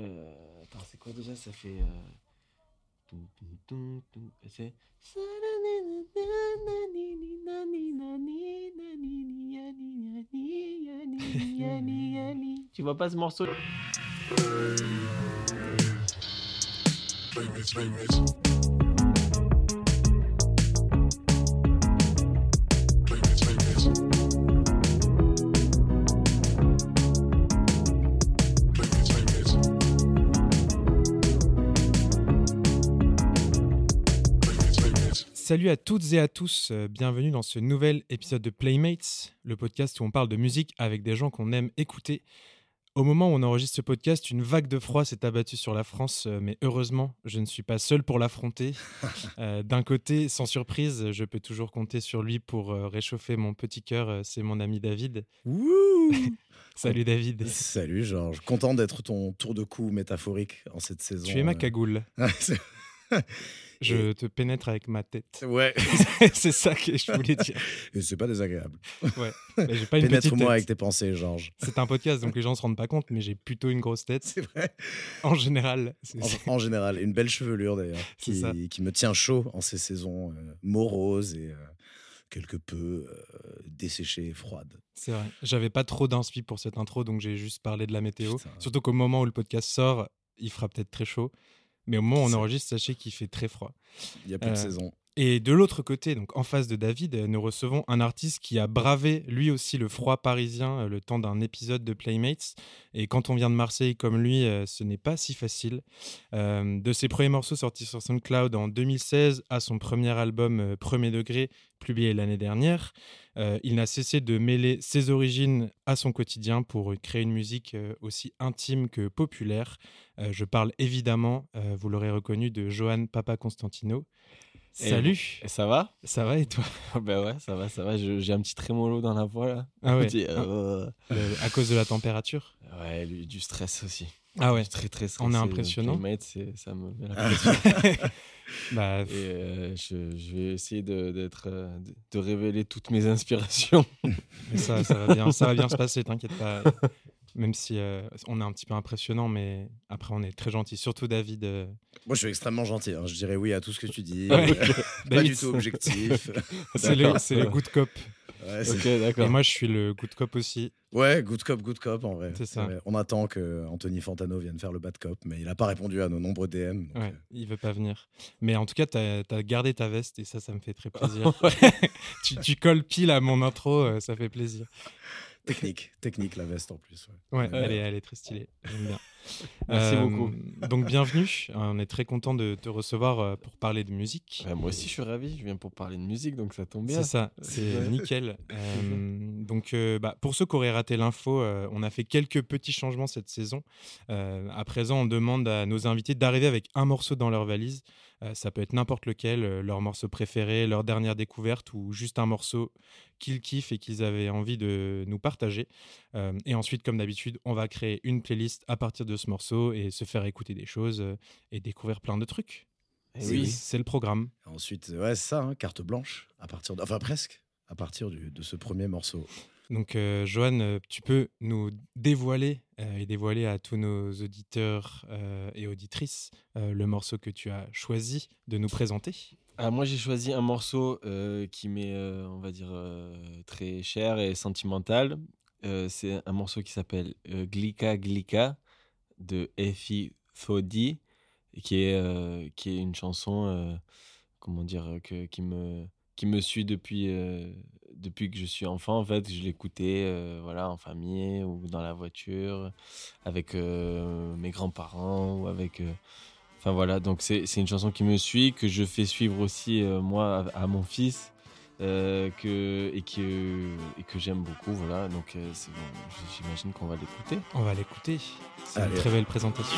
Euh, attends, c'est quoi déjà? Ça fait. Euh... C'est. Tu vois pas ce morceau? Salut à toutes et à tous, euh, bienvenue dans ce nouvel épisode de Playmates, le podcast où on parle de musique avec des gens qu'on aime écouter. Au moment où on enregistre ce podcast, une vague de froid s'est abattue sur la France, euh, mais heureusement, je ne suis pas seul pour l'affronter. Euh, D'un côté, sans surprise, je peux toujours compter sur lui pour réchauffer mon petit cœur, c'est mon ami David. Wouh Salut David. Salut Georges, content d'être ton tour de cou métaphorique en cette saison. Tu es ma cagoule. Je te pénètre avec ma tête. ouais, c'est ça que je voulais dire. et c'est pas désagréable. Ouais. J'ai pas une tête. Pénètre-moi avec tes pensées, Georges. C'est un podcast, donc les gens se rendent pas compte, mais j'ai plutôt une grosse tête. C'est vrai. En général, c'est- En, en général, une belle chevelure d'ailleurs, qui, me tient chaud en ces saisons euh, moroses et euh, quelque peu euh, desséchées et froides. C'est vrai. J'avais pas trop d'inspi pour cette intro, donc j'ai juste parlé de la météo. Putain. Surtout qu'au moment où le podcast sort, il fera peut-être très chaud. Mais au moment où on enregistre, sachez qu'il fait très froid. Il n'y a plus Euh, de saison. Et de l'autre côté, donc en face de David, euh, nous recevons un artiste qui a bravé lui aussi le froid parisien euh, le temps d'un épisode de Playmates. Et quand on vient de Marseille comme lui, euh, ce n'est pas si facile. De ses premiers morceaux sortis sur SoundCloud en 2016 à son premier album Premier Degré, publié l'année dernière, il n'a cessé de mêler ses origines à son quotidien pour créer une musique aussi intime que populaire. Je parle évidemment, vous l'aurez reconnu, de Johan Papa Constantino. Salut, Et ça va? Ça va et toi? Ben ouais, ça va, ça va. J'ai un petit trémolo dans la voix là. Ah ouais, euh, Euh, à cause de la température? Ouais, du stress aussi. Ah ouais, Très très stressé. On est impressionnant. C'est- ça me met la Ah. pression. bah, Et euh, je, je vais essayer de, d'être, de, de révéler toutes mes inspirations. mais ça, ça va bien, ça va bien se passer, t'inquiète pas. Même si euh, on est un petit peu impressionnant, mais après on est très gentil. Surtout David. euh, Moi, je suis extrêmement gentil. hein. Je dirais oui à tout ce que tu dis. Ouais. Pas du tout objectif. c'est le, D'accord. c'est le good cop. Ouais, c'est- ok, Et d'accord. moi, je suis le good cop aussi. Ouais, good cop, good cop en vrai. C'est ça. On attend que Anthony Fantano vienne faire le bad cop, mais il n'a pas répondu à nos nombreux DM. donc, Ouais, euh, il veut pas venir. Mais en tout cas, t'as as gardé ta veste et ça, ça me fait très plaisir. tu, tu colles pile à mon intro, ça fait plaisir. Technique, technique la veste en plus. ouais. Elle, est, elle est très stylée. J'aime bien. Merci Euh, beaucoup. Donc, bienvenue. On est très content de te recevoir euh, pour parler de musique. Ouais, moi aussi, je suis ravi. Je viens pour parler de musique, donc ça tombe bien. C'est ça, c'est nickel. Euh, donc, euh, bah, pour ceux qui auraient raté l'info, euh, on a fait quelques petits changements cette saison. Euh, à présent, on demande à nos invités d'arriver avec un morceau dans leur valise. Euh, ça peut être n'importe lequel, euh, leur morceau préféré, leur dernière découverte ou juste un morceau qu'ils kiffent et qu'ils avaient envie de nous partager. Euh, et ensuite, comme d'habitude, on va créer une playlist à partir de ce morceau et se faire écouter des choses et découvrir plein de trucs. Eh oui. c'est le programme. Ensuite, ouais, c'est ça, hein, carte blanche, à partir de, enfin presque, à partir du- de ce premier morceau. Donc, euh, Johan, euh, tu peux nous dévoiler euh, et dévoiler à tous nos auditeurs euh, et auditrices le morceau que tu as choisi de nous présenter. Ah, moi, j'ai choisi un morceau qui m'est, on va dire, très cher et sentimental. C'est un morceau qui s'appelle Glika Glika de Effie Thodi, qui est, qui est une chanson, comment dire, que, qui, me, qui me suit depuis, depuis que je suis enfant. En fait, je l'écoutais euh, voilà, en famille ou dans la voiture, avec euh, mes grands-parents ou avec. euh, Enfin voilà, donc c'est c'est une chanson qui me suit, que je fais suivre aussi euh, moi à, à mon fils. euh, que, et que, et que j'aime beaucoup, voilà. Donc euh, c'est bon, j'imagine qu'on va l'écouter. On va l'écouter. C'est une très belle présentation.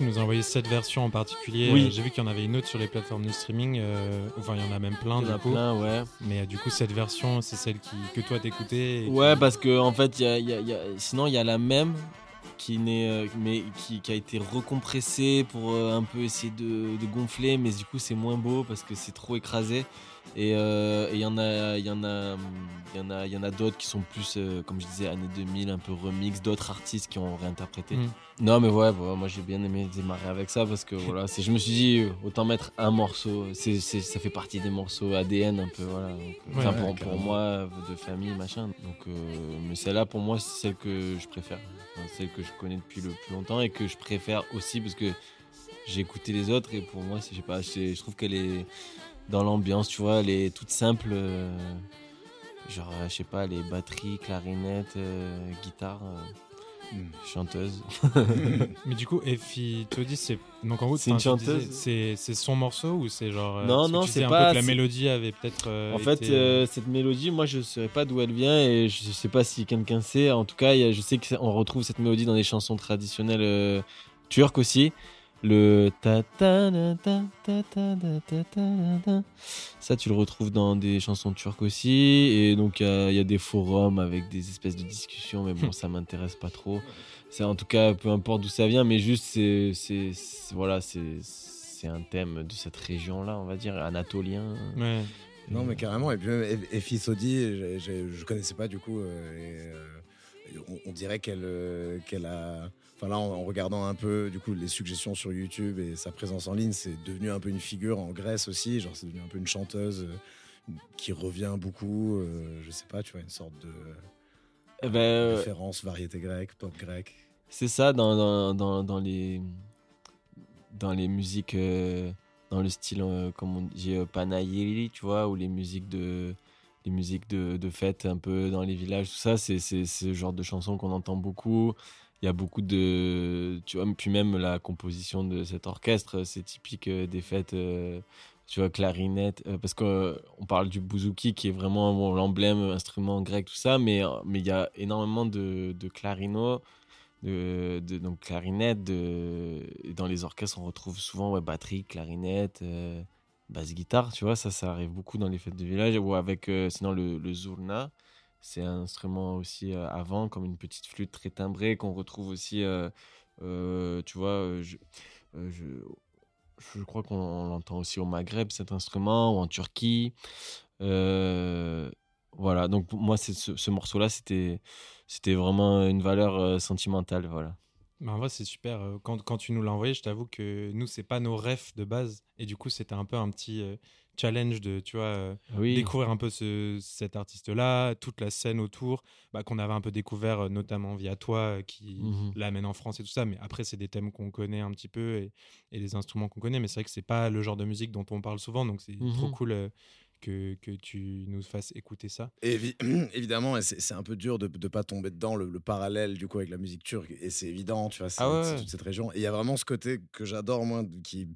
Tu nous as envoyé cette version en particulier. Oui. Euh, J'ai vu qu'il y en avait une autre sur les plateformes de streaming. euh, enfin, il y en a même plein, Il y du en a coup. plein, ouais. Mais euh, du coup, cette version, c'est celle qui, que toi t'écoutais. qui- Ouais, parce que en fait, y a- il y a- il y a- sinon il y a la même qui mais qui, qui a été recompressée pour un peu essayer de, de gonfler, mais du coup c'est moins beau parce que c'est trop écrasé. Et euh, il y en a, il y en a, il y en a, il y en a d'autres qui sont plus, euh, comme je disais, années 2000, un peu remix, d'autres artistes qui ont réinterprété. Mm. Non, mais ouais, moi j'ai bien aimé démarrer avec ça parce que voilà, je me suis dit euh, autant mettre un morceau, c'est, ça fait partie des morceaux ADN un peu, voilà. Donc, euh, Ouais, pour, moi, de famille, machin. Donc, euh, mais celle-là, pour moi, c'est celle que je préfère. Enfin, celle que je connais depuis le plus longtemps et que je préfère aussi parce que j'ai écouté les autres et pour moi, c'est, je sais pas, c'est- je trouve qu'elle est dans l'ambiance, tu vois, elle est toute simple. euh, genre, euh, je sais pas, les batteries, clarinettes, euh, guitare, euh, Mm. chanteuse. Mais du coup, Effie Todi, c'est. Donc en gros, C'est une chanteuse. C'est c'est son morceau ou c'est genre. euh, Non, non, c'est disais un pas- peu que la mélodie avait peut-être. euh, En fait, été, euh, cette mélodie, moi, je sais pas d'où elle vient et je sais pas si quelqu'un sait. En tout cas, il y a- je sais qu'on retrouve cette mélodie dans des chansons traditionnelles euh, turques aussi. Le ta ta ta ta ta ta ta ta ta ta. Ça, tu le retrouves dans des chansons turques aussi. Et donc, il y a- il y, a des forums avec des espèces de discussions, mais bon, ça m'intéresse pas trop. C'est en tout cas, peu importe d'où ça vient, mais juste, c'est, c'est, c'est- voilà, c'est, c'est un thème de cette région-là, on va dire, anatolien. Ouais. Non, mais carrément. Et puis Effie j'ai- je connaissais pas du coup. euh, et, euh, on, on dirait qu'elle euh, qu'elle a. Enfin là, en, en regardant un peu du coup les suggestions sur YouTube et sa présence en ligne, c'est devenu un peu une figure en Grèce aussi. Genre, c'est devenu un peu une chanteuse euh, qui revient beaucoup. euh, je sais pas, tu vois, une sorte de Eh ben, euh, référence variété grecque, pop grec. C'est ça dans, dans, dans, dans les dans les musiques euh, dans le style comme on dit panayiri, tu vois ou les musiques de les musiques de, de fête un peu dans les villages tout ça c'est c'est ce genre de chansons qu'on entend beaucoup il y a beaucoup de tu vois puis même la composition de cet orchestre c'est typique euh, des fêtes euh, tu vois clarinette euh, parce qu'on parle du bouzouki qui est vraiment l'emblème instrument grec tout ça mais mais il y a énormément de, de clarinos de, donc clarinette de, dans les orchestres on retrouve souvent batterie clarinette euh, basse guitare tu vois ça ça arrive beaucoup dans les fêtes de village ou avec euh, sinon le zurna c'est un instrument aussi avant comme une petite flûte très timbrée qu'on retrouve aussi tu vois je, je, je crois qu'on l'entend aussi au Maghreb cet instrument ou en Turquie voilà donc moi ce, ce morceau là c'était vraiment une valeur sentimentale voilà Mais en vrai, c'est super. Quand, quand tu nous l'as envoyé, je t'avoue que nous, c'est pas nos refs de base. Et du coup, c'était un peu un petit challenge de, tu vois, euh, oui découvrir un peu ce, cet artiste-là, toute la scène autour, bah, qu'on avait un peu découvert, euh, notamment via toi, euh, qui Mhm. l'amène en France et tout ça. Mais après, c'est des thèmes qu'on connaît un petit peu et, et des instruments qu'on connaît. Mais c'est vrai que c'est pas le genre de musique dont on parle souvent. Donc, c'est trop Mhm. cool que, que tu nous fasses écouter ça? Évi- évidemment, c'est un peu dur de ne pas tomber dedans, le, le parallèle du coup avec la musique turque. Et c'est évident, tu vois, c'est Ah ouais, c'est toute cette région. Et il y a vraiment ce côté que j'adore, moi, qui,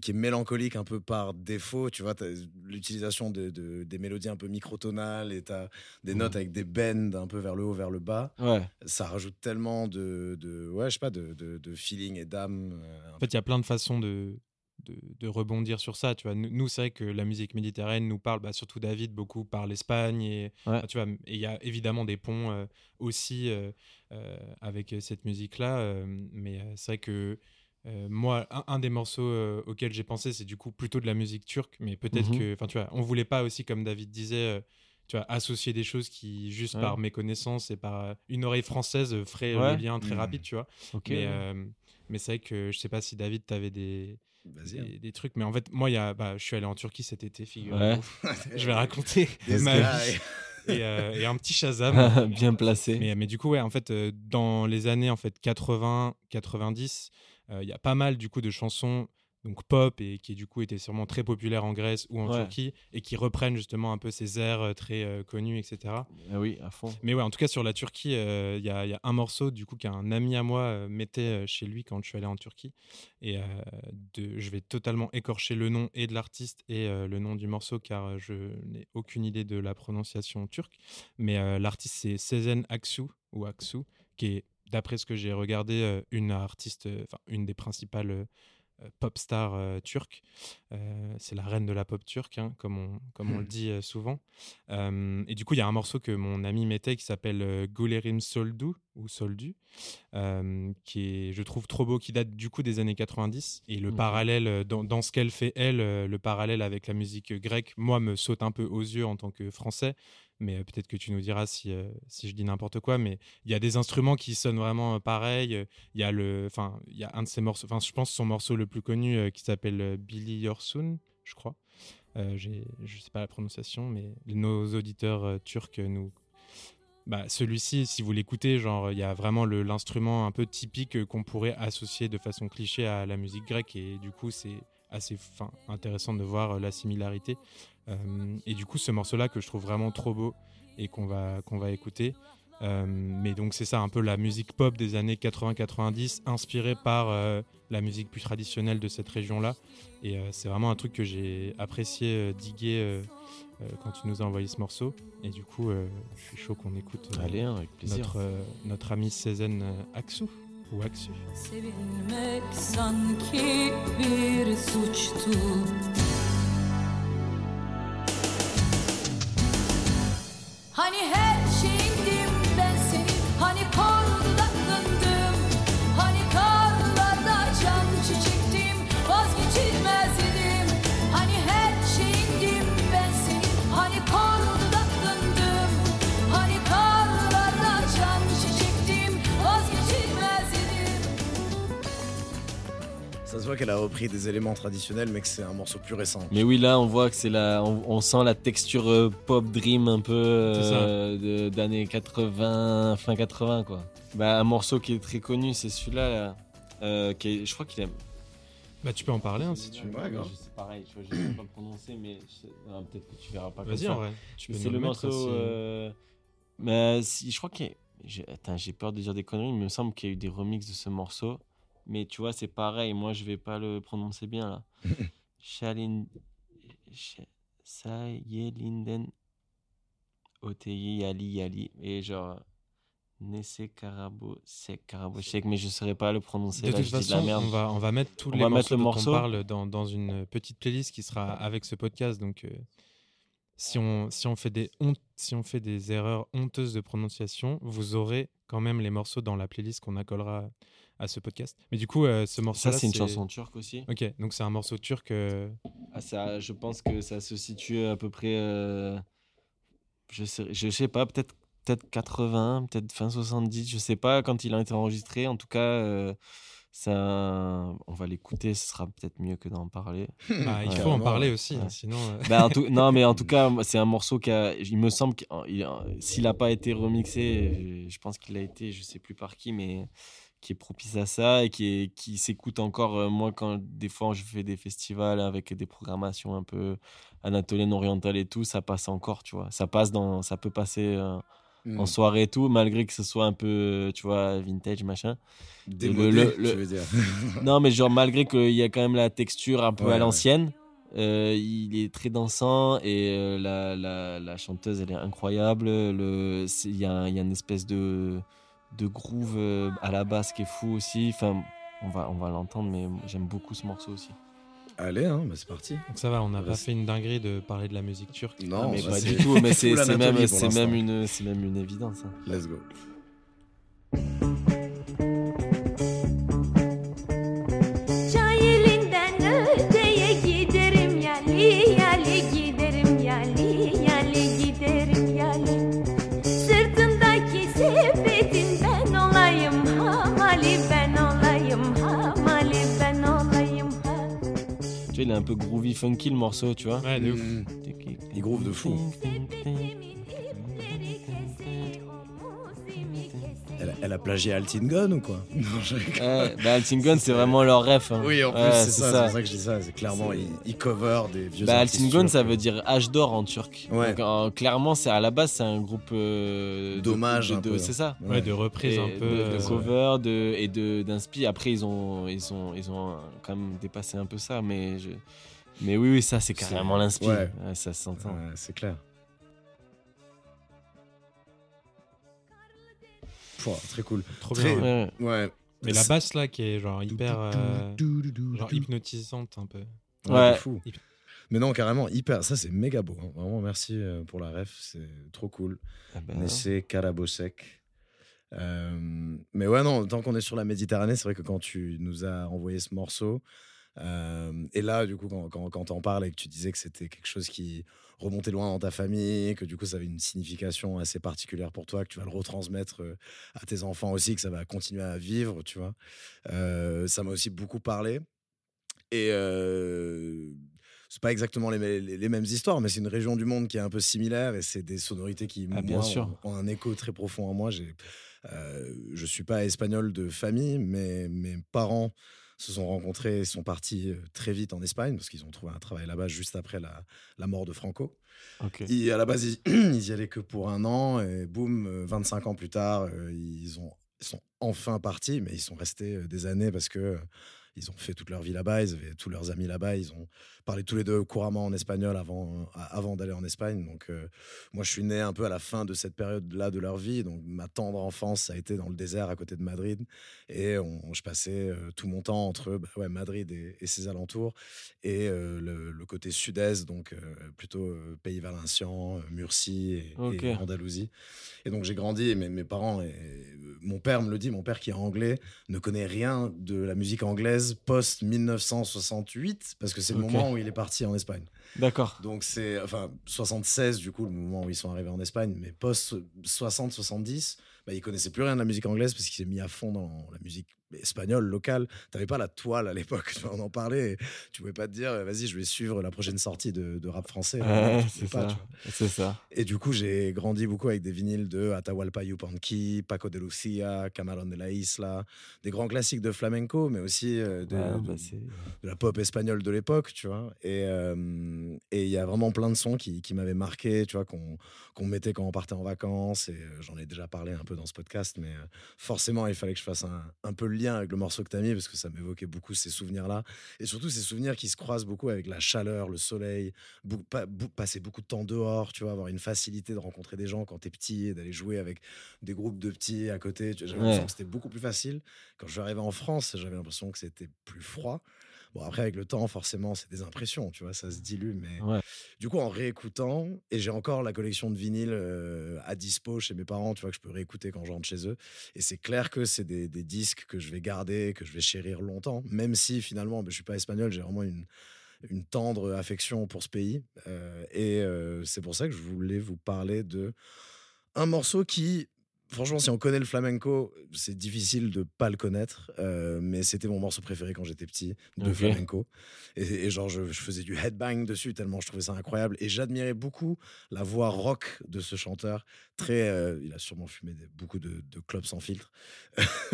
qui est mélancolique un peu par défaut. Tu vois, t'as l'utilisation de, de- des mélodies un peu microtonales et tu as des notes Mhm. avec des bends un peu vers le haut, vers le bas. ouais Ça rajoute tellement de, de ouais, je sais pas, de, de, de feeling et d'âme. euh, En fait, il y a plein de façons de, de, de rebondir sur ça. Tu vois, nous, c'est vrai que la musique méditerranéenne nous parle, bah, surtout David, beaucoup par l'Espagne. Et Ouais. ah, tu vois, il y a évidemment des ponts euh, aussi euh, euh, avec cette musique-là. mais c'est vrai que moi, un, un des morceaux auxquels j'ai pensé, c'est du coup plutôt de la musique turque. Mais peut-être que, enfin, tu vois, on voulait pas aussi, comme David disait. tu vois, associer des choses qui, juste Ouais. par méconnaissance et par une oreille française, feraient Ouais. le lien très Mhm. rapide, tu vois. Mais, mais c'est vrai que je sais pas si David, tu avais des. Des, des trucs. Mais en fait, moi, y a, bah, je suis allé en Turquie cet été, figure Ouais. Je vais raconter ma vie et, euh, et un petit Shazam. bien placé mais, mais du coup, ouais, en fait, euh, dans les années en fait 80, 90, euh, il y a pas mal du coup de chansons donc pop et qui du coup étaient sûrement très populaires en Grèce ou en Ouais. Turquie et qui reprennent justement un peu ces airs euh, très euh, connus, etc. Ah oui à fond Mais ouais, en tout cas, sur la Turquie, euh, il y, a, il y a un morceau du coup qu'un ami à moi euh, mettait chez lui quand je suis allé en Turquie. Et de, je vais totalement écorcher le nom et de l'artiste et le nom du morceau car je n'ai aucune idée de la prononciation turque. Mais l'artiste, c'est Sezen Aksu ou Aksu, qui est d'après ce que j'ai regardé, une artiste, enfin une des principales pop stars euh, turques. Euh, c'est la reine de la pop turque, hein, comme on, comme on le dit euh, souvent. Euh, et du coup, il y a un morceau que mon ami mettait qui s'appelle euh, Gulerim Soldu, ou Soldu, euh, qui est, je trouve, trop beau, qui date du coup des années 90. Et le parallèle, euh, dans, dans ce qu'elle fait, elle, euh, le parallèle avec la musique grecque, moi, me saute un peu aux yeux en tant que français. Mais peut-être que tu nous diras si, si je dis n'importe quoi. Mais il y a des instruments qui sonnent vraiment pareil. Il y a le, enfin, il y a un de ses morceaux. Enfin, je pense son morceau le plus connu qui s'appelle Billy Yorsun, je crois. Euh, je sais pas la prononciation, mais nos auditeurs turcs nous. Bah, celui-ci, si vous l'écoutez, genre, il y a vraiment l'instrument un peu typique qu'on pourrait associer de façon cliché à la musique grecque, et du coup, c'est assez fin, intéressant de voir la similarité. Euh, et du coup, ce morceau-là que je trouve vraiment trop beau et qu'on va, qu'on va écouter. Euh, mais donc, c'est ça, un peu la musique pop des années 80-90, inspirée par euh, la musique plus traditionnelle de cette région-là. Et euh, c'est vraiment un truc que j'ai apprécié, euh, digué euh, euh, quand tu nous as envoyé ce morceau. Et du coup, euh, je suis chaud qu'on écoute euh, Allez, hein, avec plaisir. notre, euh, notre ami Cézanne euh, Aksu. Ou Aksu. Se voit qu'elle a repris des éléments traditionnels, mais que c'est un morceau plus récent. Mais oui, là, on voit que c'est la, on, on sent la texture euh, pop dream un peu euh, d'années 80, fin 80 quoi. Bah, un morceau qui est très connu, c'est celui-là. Là, euh, qui est- je crois qu'il aime. Bah, tu peux en parler hein, si tu veux. Ouais, grave. C'est pareil, je, je sais pas prononcer, mais je- ah, peut-être que tu verras pas. Vas-y, en vrai. C'est le morceau. si- euh, Mais si, je crois qu'il y a- j'ai peur de dire des conneries, mais il me semble qu'il y a eu des remixes de ce morceau. Mais tu vois, c'est pareil, moi je vais pas le prononcer bien là. Shalin. Sh- Sayelinden. Oteyi Yali Yali. Et genre. Nesse Karabo Sek Karabo Shek, mais je saurais pas le prononcer. De là, toute je dis de façon, la merde. on va, on va mettre tous On les morceaux le dont morceau. on parle dans, dans une petite playlist qui sera avec ce podcast. Donc, euh, si, on, si, on fait des honte- si on fait des erreurs honteuses de prononciation, vous aurez quand même les morceaux dans la playlist qu'on accolera à ce podcast. Mais du coup, euh, ce morceau Ça, c'est une chanson turque aussi. Ok, donc c'est un morceau turc. euh, Ah, ça, je pense que ça se situe à peu près. euh, je, sais, je sais pas, peut-être peut 80, peut-être fin 70, je sais pas quand il a été enregistré. En tout cas, euh, ça, on va l'écouter, ce sera peut-être mieux que d'en parler. bah, il Ouais. faut en parler ouais. aussi, Ouais. sinon. euh, Bah, en tout, non, mais en tout cas, c'est un morceau qui a. Il me semble qu'il s'il n'a pas été remixé, je pense qu'il a été, je sais plus par qui, mais qui est propice à ça et qui, est, qui s'écoute encore. euh, moi, quand des fois je fais des festivals avec des programmations un peu anatoliennes, orientales et tout, ça passe encore, tu vois. Ça passe dans, ça peut passer euh, en soirée et tout, malgré que ce soit un peu, euh, tu vois, vintage, machin. Démodé, le- le- tu veux dire. Non, mais genre, malgré qu'il y a quand même la texture un peu Ouais, à ouais. l'ancienne, euh, il est très dansant et la, la, la chanteuse, elle est incroyable. Il y, y a une espèce de, de groove euh, à la basse qui est fou aussi. Enfin, on va, on va l'entendre, mais j'aime beaucoup ce morceau aussi. Allez, hein, bah, c'est parti. Donc ça va, on n'a Bah, pas fait une dinguerie de parler de la musique turque. Non, mais bah, pas c'est- du tout, mais c'est même, même, une, c'est même une évidence. hein. Let's go. Il est un peu groovy, funky le morceau, tu vois. Ouais, de ouf. Hmm. Il groove de fou. Elle, a- plagié Altingun ou quoi Non, je. Ouais, bah, Altingun, c'est vraiment leur ref. hein. Oui, en plus, Ouais, c'est ça, c'est pour ça que je dis ça. C'est clairement, C'est- il, il cover des vieux Bah, turcs. ça veut dire âge d'or en turc. Ouais. Donc, clairement, c'est à la base, c'est un groupe euh, de- D'hommage de- un de- peu. C'est ça. Ouais, de reprise Et un peu. de, de euh, cover de, et de d'inspi. Après, ils ont, ils ont, ils ont quand même dépassé un peu ça, mais je, mais oui, oui, ça, c'est C'est- carrément l'inspi. ouais. Ouais, ça s'entend. Ouais, c'est clair. Pouah, très cool. Trop Très- bien. ouais. Ouais. Mais la basse là qui est genre hyper euh, genre hypnotisante un peu. Ouais, fou. Mais non, carrément, hyper. Ça, c'est méga beau. hein. Vraiment, merci euh, pour la ref. C'est trop cool. Ah ben, Nessé Karabosek. Euh, mais ouais, non, tant qu'on est sur la Méditerranée, c'est vrai que quand tu nous as envoyé ce morceau, euh, et là, du coup, quand, quand, quand t'en parles et que tu disais que c'était quelque chose qui remontait loin dans ta famille, que du coup, ça avait une signification assez particulière pour toi, que tu vas le retransmettre à tes enfants aussi, que ça va continuer à vivre, tu vois, euh, ça m'a aussi beaucoup parlé. Et euh, c'est pas exactement les, mê- les- les mêmes histoires, mais c'est une région du monde qui est un peu similaire et c'est des sonorités qui, Ah, bien moi, sûr. ont, ont un écho très profond en moi. J'ai, euh, je suis pas espagnol de famille, mais mes parents se sont rencontrés et sont partis euh, très vite en Espagne parce qu'ils ont trouvé un travail là-bas juste après la, la mort de Franco. Et à la base, ils, ils y allaient que pour un an et boum, euh, 25 ans plus tard, euh, ils, ont, ils sont enfin partis, mais ils sont restés euh, des années parce que euh, ils ont fait toute leur vie là-bas, ils avaient tous leurs amis là-bas, ils ont parlé tous les deux couramment en espagnol avant, euh, avant d'aller en Espagne. Donc, euh, moi, je suis né un peu à la fin de cette période-là de leur vie. Donc, ma tendre enfance, ça a été dans le désert à côté de Madrid. Et on, je passais euh, tout mon temps entre bah, ouais, Madrid et, et ses alentours et euh, le, le côté sud-est, donc plutôt Pays Valencien, Murcie et, Andalousie. Et donc j'ai grandi, et mes, parents, et, mon père me le dit, mon père qui est anglais, ne connaît rien de la musique anglaise post-1968, parce que c'est le moment où il est parti en Espagne. D'accord. Donc c'est, enfin, 76 du coup, le moment où ils sont arrivés en Espagne, mais post-60-70, bah, il connaissait plus rien de la musique anglaise parce qu'il s'est mis à fond dans la musique espagnole, locale. T'avais pas la toile à l'époque, on en parlait, tu pouvais pas te dire, vas-y, je vais suivre la prochaine sortie de, de rap français. Ouais, Tu c'est ça. C'est ça. Et du coup, j'ai grandi beaucoup avec des vinyles de Atahualpa Yupanqui, Paco de Lucia, Camarón de la Isla, des grands classiques de flamenco, mais aussi euh, de, Ouais, de- bah, de la pop espagnole de l'époque, tu vois. Et euh, et il y a vraiment plein de sons qui, qui m'avaient marqué, tu vois, qu'on qu'on mettait quand on partait en vacances. Et euh, j'en ai déjà parlé un peu dans ce podcast, mais euh, forcément, il fallait que je fasse un, un peu le lien avec le morceau que tu as mis, parce que ça m'évoquait beaucoup ces souvenirs-là. Et surtout, ces souvenirs qui se croisent beaucoup avec la chaleur, le soleil, passer beaucoup de temps dehors, tu vois, avoir une facilité de rencontrer des gens quand t'es petit et d'aller jouer avec des groupes de petits à côté. J'avais Ouais. l'impression que c'était beaucoup plus facile. Quand je suis arrivé en France, j'avais l'impression que c'était plus froid. Bon, après, avec le temps, forcément, c'est des impressions, tu vois, ça se dilue. Mais Ouais. du coup, en réécoutant, et j'ai encore la collection de vinyles euh, à dispo chez mes parents, tu vois, que je peux réécouter quand je rentre chez eux. Et c'est clair que c'est des, des disques que je vais garder, que je vais chérir longtemps, même si finalement, ben, je suis pas espagnol, j'ai vraiment une, une tendre affection pour ce pays. Euh, et euh, c'est pour ça que je voulais vous parler de un morceau qui, franchement, si on connaît le flamenco, c'est difficile de pas le connaître. euh, mais c'était mon morceau préféré quand j'étais petit de flamenco. Et, et genre, je, je faisais du headbang dessus tellement je trouvais ça incroyable. Et j'admirais beaucoup la voix rock de ce chanteur. Très, euh, il a sûrement fumé des- beaucoup de, de clopes sans filtre.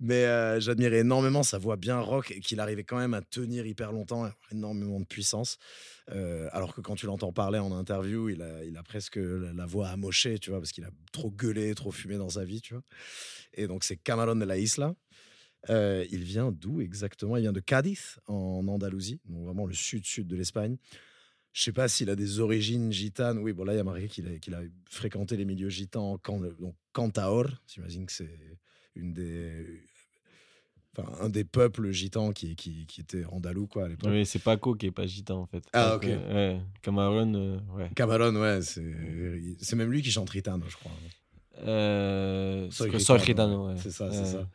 mais euh, j'admirais énormément sa voix bien rock et qu'il arrivait quand même à tenir hyper longtemps, énormément de puissance. Alors que quand tu l'entends parler en interview, il a, il a presque la, la voix amochée, tu vois, parce qu'il a trop gueulé, trop fumé dans sa vie, tu vois. Et donc c'est Camarón de la Isla. Euh, il vient d'où exactement? Il vient de Cádiz, en Andalousie, donc vraiment le sud-sud de l'Espagne. Je sais pas s'il a des origines gitanes. Oui, bon là, il y a marqué qu'il a, fréquenté les milieux gitans, donc Cantaor. J'imagine que c'est une des, enfin, un des peuples gitans qui, qui, qui était andalou quoi à l'époque. Oui, c'est Paco qui est pas gitan en fait. Ah, ok. Ouais. Cameron, euh, ouais. Camarón, ouais, c'est c'est même lui qui chante Ritano, je crois. Euh, Soy ouais. C'est ça, c'est ça.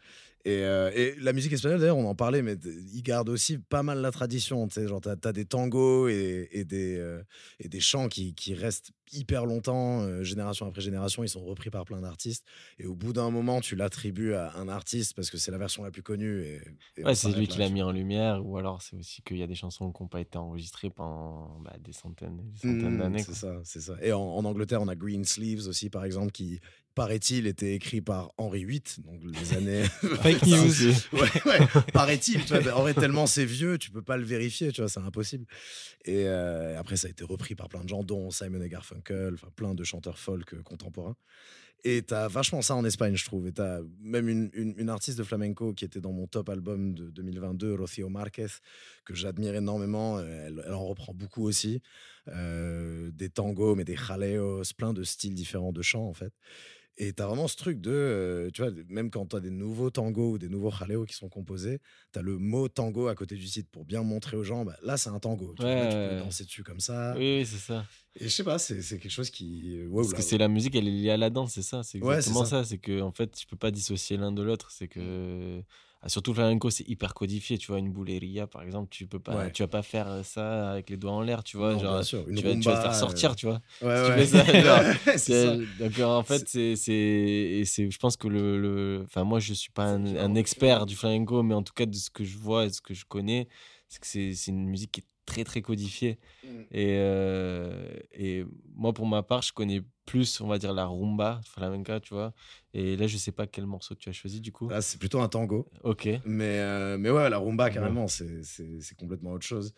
Et, euh, et la musique espagnole, d'ailleurs, on en parlait, mais ils gardent aussi pas mal la tradition. Tu sais, genre, t'as as des tangos et, et des, euh, et des chants qui, qui restent hyper longtemps, euh, génération après génération. Ils sont repris par plein d'artistes. Et au bout d'un moment, tu l'attribues à un artiste parce que c'est la version la plus connue. Et, et on Ouais, c'est lui qui l'a mis en lumière, ou alors c'est aussi qu'il y a des chansons qui n'ont pas été enregistrées pendant bah, des centaines, des centaines Mm, d'années. c'est ça, c'est ça. Et en, en Angleterre, on a Green Sleeves aussi, par exemple, qui, paraît-il, était écrit par Henri VIII, donc les années. Fake news. ouais, ouais, paraît-il. mais En vrai, tellement c'est vieux, tu peux pas le vérifier, tu vois, c'est impossible. Et euh, après, ça a été repris par plein de gens, dont Simon et Garfunkel, enfin plein de chanteurs folk euh, contemporains. Et t'as vachement ça en Espagne, je trouve. Et t'as même une, une, une artiste de flamenco qui était dans mon top album de 2022, Rocío Márquez, que j'admire énormément. Euh, Elle, elle en reprend beaucoup aussi. Euh, des tangos, mais des jaleos, plein de styles différents de chants, en fait. Et t'as vraiment ce truc de, euh, tu vois, même quand t'as des nouveaux tangos ou des nouveaux jaleo qui sont composés, t'as le mot tango à côté du titre pour bien montrer aux gens, bah, là c'est un tango. Tu, Ouais, peux danser dessus comme ça. Oui, oui, c'est ça. Et je sais pas, c'est quelque chose qui. Parce que c'est la musique, elle est liée à la danse, c'est ça. C'est Ouais, exactement ça. ça. C'est que en fait, tu peux pas dissocier l'un de l'autre. C'est que ah, surtout le flamenco, c'est hyper codifié. Tu vois, une bouleria, par exemple, tu peux pas, Ouais. tu vas pas faire ça avec les doigts en l'air. Tu vois, Non, genre, bien sûr, une tu vas, tu vas te faire euh, sortir, tu vois. Ouais, tu ouais. fais ça, genre, c'est ça. C'est- Donc en fait, c'est, je pense que le, le- enfin moi je suis pas un, un expert du flamenco, mais en tout cas de ce que je vois et de ce que je connais, c'est que c'est, c'est une musique qui est très très codifiée. Mm. Et, euh, et moi pour ma part, je connais plus, on va dire la rumba flamenca, tu vois. Et là, je sais pas quel morceau tu as choisi du coup. Là, c'est plutôt un tango. Ok. Mais, euh, mais ouais, la rumba, carrément, c'est- c'est c'est complètement autre chose.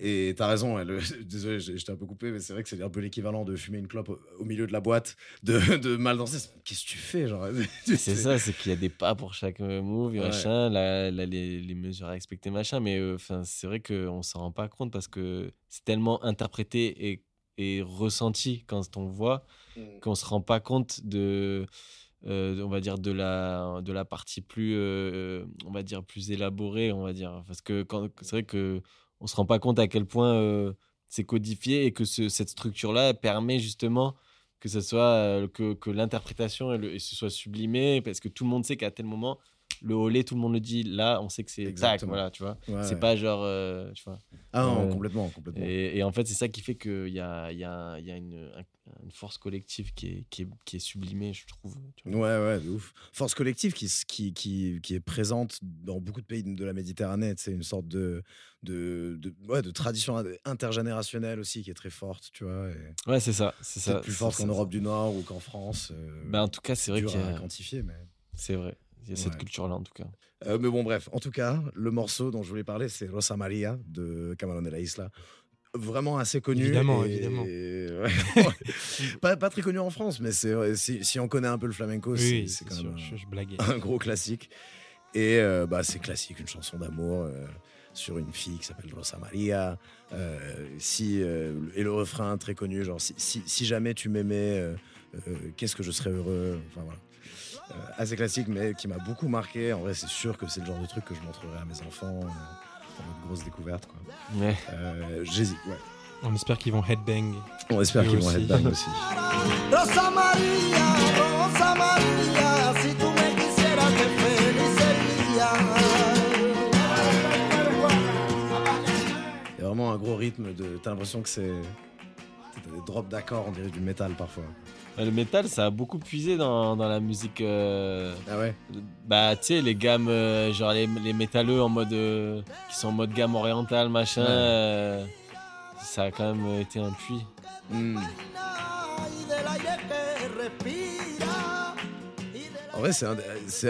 Et t'as raison, ouais, désolé, j'ai- j'étais un peu coupé, mais c'est vrai que c'est un peu l'équivalent de fumer une clope au, au milieu de la boîte, de, de mal danser. Qu'est-ce que tu fais genre? C'est ça, c'est qu'il y a des pas pour chaque euh, move, Ouais. machin, là, là, les, les mesures à respecter, machin. Mais euh, c'est vrai qu'on s'en rend pas compte parce que c'est tellement interprété et, et ressenti quand on voit qu'on se rend pas compte de, euh, on va dire, de la, partie plus, euh, on va dire, plus élaborée, on va dire. Parce que c'est vrai que on se rend pas compte à quel point euh, c'est codifié et que ce- cette structure-là permet justement que l'interprétation et, soit sublimé parce que tout le monde sait qu'à tel moment le holé tout le monde le dit là on sait que c'est Exactement. voilà tu vois Ouais, c'est ouais. pas genre euh, tu vois Ah non, Ouais. complètement, complètement. et, et en fait c'est ça qui fait qu'il y a, y a, il y a une, un- une force collective qui est, qui est, qui est sublimée je trouve tu vois. Ouais, ouais, de ouf. Force collective qui, s- qui, qui, qui est présente dans beaucoup de pays de la Méditerranée. C'est une sorte de, de, de, ouais, de tradition intergénérationnelle aussi qui est très forte, tu vois. et ouais c'est ça c'est ça plus forte qu'en Europe du Nord ou qu'en France. euh, Ben, en tout cas c'est vrai qu'il y à a- quantifier, mais. c'est vrai il y a cette Ouais. culture là en tout cas Euh, mais bon, bref, en tout cas, le morceau dont je voulais parler, c'est Rosa Maria de Camarón de la Isla. Vraiment assez connu. Évidemment, et- évidemment. ouais, pas, pas très connu en France, mais c'est, ouais, si, si on connaît un peu le flamenco, c'est, Oui, c'est c'est quand sûr, même je, je blaguais. un, un gros classique. Et euh, bah, c'est classique, une chanson d'amour euh, sur une fille qui s'appelle Rosa Maria. Euh, si, euh, et le refrain très connu, genre si, si, si jamais tu m'aimais, euh, euh, qu'est-ce que je serais heureux? Enfin voilà. Euh, assez classique, mais qui m'a beaucoup marqué. En vrai, c'est sûr que c'est le genre de truc que je montrerai à mes enfants. Euh, en mode grosse découverte. Quoi. ouais Euh, J'hésite, ouais. On espère qu'ils vont headbang. On espère qu'ils vont headbang aussi. Rosa María, Rosa María, si tú me quisieras, qué feliz sería. Il y a vraiment un gros rythme. de T'as l'impression que c'est. T'as des drops d'accords, on dirait du métal parfois. Le métal ça a beaucoup puisé dans, dans la musique euh, Ah ouais Bah, tu sais, les gammes, euh, genre les, les métalleux en mode. euh, qui sont en mode gamme orientale, machin. Ouais. euh, ça a quand même été un puits. Hmm. En vrai, c'est un,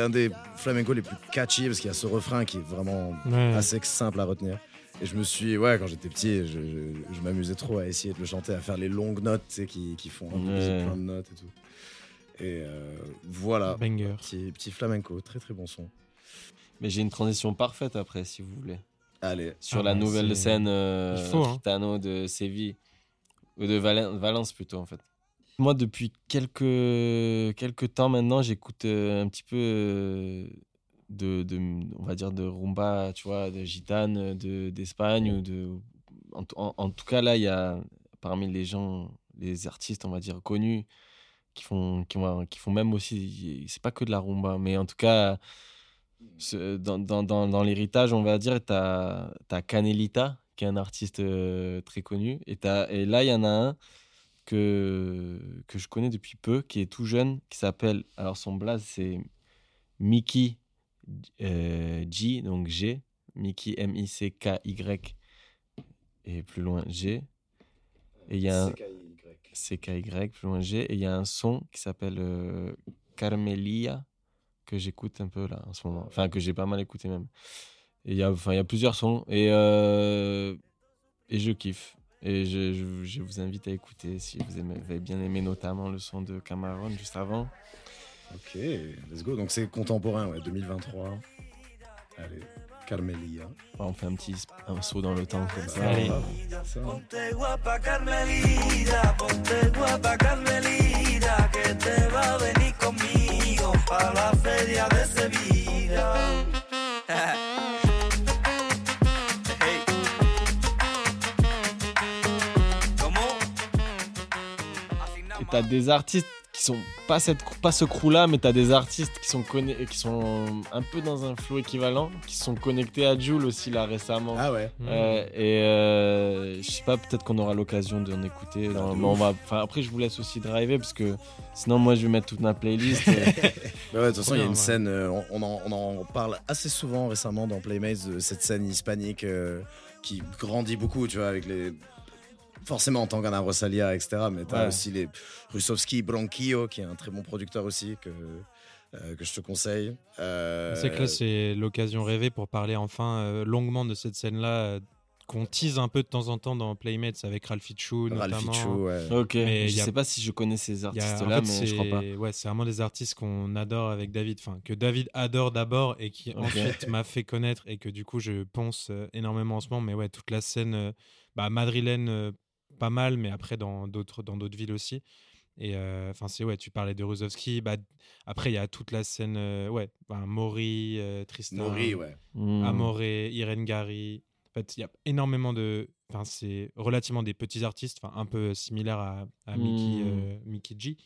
un des flamenco les plus catchy parce qu'il y a ce refrain qui est vraiment Ouais. assez simple à retenir. Et je me suis, ouais, quand j'étais petit, je, je- je m'amusais trop à essayer de le chanter, à faire les longues notes, tu sais, qui, qui font un peu Ouais. plein de notes et tout. Et euh, voilà, Banger. petit, petit flamenco, très très bon son. Mais j'ai une transition parfaite après, si vous voulez. Allez, Sur Ah la bah, nouvelle scène euh, faut, hein. Gitano de Séville. Ou de Valen- Valence plutôt, en fait. Moi, depuis quelques, quelques temps maintenant, j'écoute euh, un petit peu euh, de, de, on va dire, de rumba, tu vois, de gitane de- d'Espagne. ou de, en, en- en tout cas, là, il y a parmi les gens, les artistes, on va dire, connus, qui font, qui qui font même aussi, c'est pas que de la rumba, mais en tout cas, ce- dans, dans, dans, dans l'héritage, on va dire, tu as, Canelita, qui est un artiste euh, très connu. Et, t'as- et là, il y en a un que, que je connais depuis peu, qui est tout jeune, qui s'appelle, alors son blaze, c'est Mickey euh, G, donc G, Mickey M-I-C-K-Y, et plus loin G. Et il y a un CKY, plus loin G, et il y a un son qui s'appelle euh, Carmelia, que j'écoute un peu là en ce moment, enfin que j'ai pas mal écouté même. Il y a, enfin, y a plusieurs sons, et, euh, et je kiffe. Et je, je, vous invite à écouter si vous, vous avez bien aimé notamment le son de Cameron juste avant. Ok, let's go. Donc c'est contemporain, ouais, 2023. Allez, Carmelia. On fait un petit saut dans le temps comme ça. T'as des artistes qui sont pas, cette, pas ce crew-là, mais t'as des artistes qui sont, conne- qui sont un peu dans un flow équivalent, qui sont connectés à Joule aussi là récemment. Ah ouais. Mm. Euh, et euh, je sais pas, peut-être qu'on aura l'occasion d'en écouter. dans- de mais on va, enfin, après, je vous laisse aussi driver parce que sinon, moi, je vais mettre toute ma playlist. et- Bah ouais, de toute façon, il y a une ouais. scène, euh, on, on en, on en parle assez souvent récemment dans Playmates, de cette scène hispanique euh, qui grandit beaucoup, tu vois, avec les. Forcément en tant qu'un Rosalia, etc. Mais t'as Ouais. aussi les Rusovski, Bronquillo, qui est un très bon producteur aussi, que, euh, que je te conseille. Euh, C'est que là, c'est l'occasion rêvée pour parler enfin euh, longuement de cette scène-là qu'on tease un peu de temps en temps dans Playmates avec Ralphie Chou notamment. Ralphie Chou, ouais. ok, Mais je a- sais pas si je connais ces en artistes-là, fait, mais je crois pas. c'est ouais, c'est vraiment des artistes qu'on adore avec David, enfin que David adore d'abord et qui Ok. ensuite m'a fait connaître et que du coup je pense énormément en ce moment. Mais ouais, toute la scène bah, madrilène, pas mal, mais après dans d'autres dans d'autres villes aussi. Et euh, enfin c'est ouais, tu parlais de Rozovski. Bah, après il y a toute la scène, euh, ouais, bah, Maury, euh, Tristan, Maury, ouais. Hmm. Amoré, Irene Gary. En fait, il y a énormément de. Enfin, c'est relativement des petits artistes, enfin, un peu similaires à, à Mickey, Hmm. euh, Mickey G.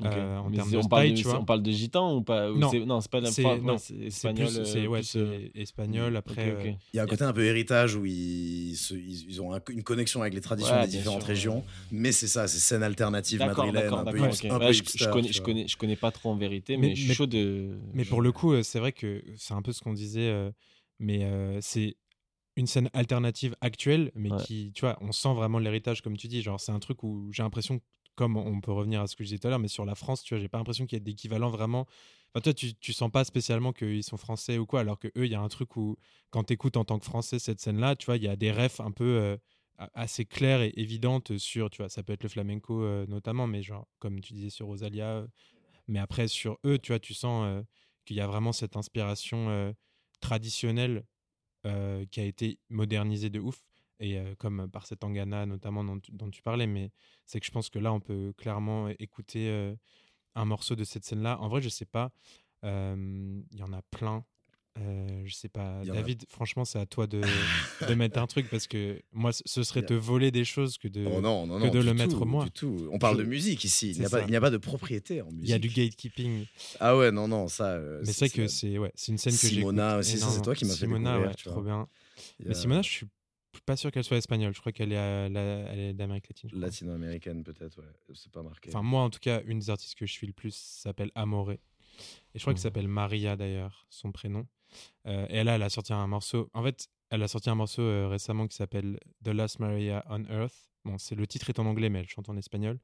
Euh, en termes de on, parle style, de, tu vois. on parle de gitan ou pas ou Non. c'est- non, c'est pas la ouais, non, c'est C'est espagnol. plus, euh, c'est, ouais, plus, euh, c'est espagnol. Après, euh, Il y a un côté un peu héritage où ils, se- ils, ils ont un- une connexion avec les traditions Ouais, des différentes sûr, régions, mais c'est ça, c'est scène alternative D'accord, madrilène, d'accord, un peu, peu Ouais, je, hipster, je connais, tu je vois. connais, je connais pas trop en vérité, mais, Mais- je suis mais- chaud de. mais pour le coup, euh, c'est vrai que c'est un peu ce qu'on disait, euh, mais euh, c'est une scène alternative actuelle, mais Ouais. qui, tu vois, on sent vraiment l'héritage, comme tu dis. Genre, c'est un truc où j'ai l'impression, comme on peut revenir à ce que je disais tout à l'heure, mais sur la France, tu vois, j'ai pas l'impression qu'il y ait d'équivalent vraiment. Enfin, toi, tu, tu sens pas spécialement qu'ils sont français ou quoi, alors que eux, il y a un truc où, quand tu écoutes en tant que français cette scène-là, tu vois, il y a des refs un peu euh, assez claires et évidentes sur, tu vois, ça peut être le flamenco euh, notamment, mais genre, comme tu disais sur Rosalia, euh, mais après, sur eux, tu vois, tu sens qu'il y a vraiment cette inspiration traditionnelle qui a été modernisée de ouf. Et euh, comme par cet Tangana notamment dont tu, dont tu parlais, mais c'est que je pense que là, on peut clairement écouter euh, un morceau de cette scène-là. En vrai, je sais pas. euh, Il y en a plein. Je sais pas. A- David, franchement, c'est à toi de, de mettre un truc parce que moi, ce- serait te voler des choses que de. Oh non, non, que de le mettre moi. du tout. On parle de musique ici. Il n'y a, a pas de propriété en musique. Il y a du gatekeeping. Ah ouais, non, non, ça. Mais c'est que c'est ouais, une scène que j'ai. Simona aussi, c'est toi qui m'as fait Simona, ouais, trop bien. Mais Simona, je suis pas sûr qu'elle soit espagnole. Je crois qu'elle est, à la- elle est d'Amérique latine. Latino-américaine peut-être, ouais. C'est pas marqué. Enfin, moi, en tout cas, une des artistes que je suis le plus s'appelle Amore. Et je crois qu'elle Mhm. s'appelle Maria, d'ailleurs, son prénom. Euh, et là, elle a sorti un morceau. En fait, elle a sorti un morceau euh, récemment qui s'appelle The Last Maria on Earth. Bon, c'est le titre est en anglais, mais elle chante en espagnol.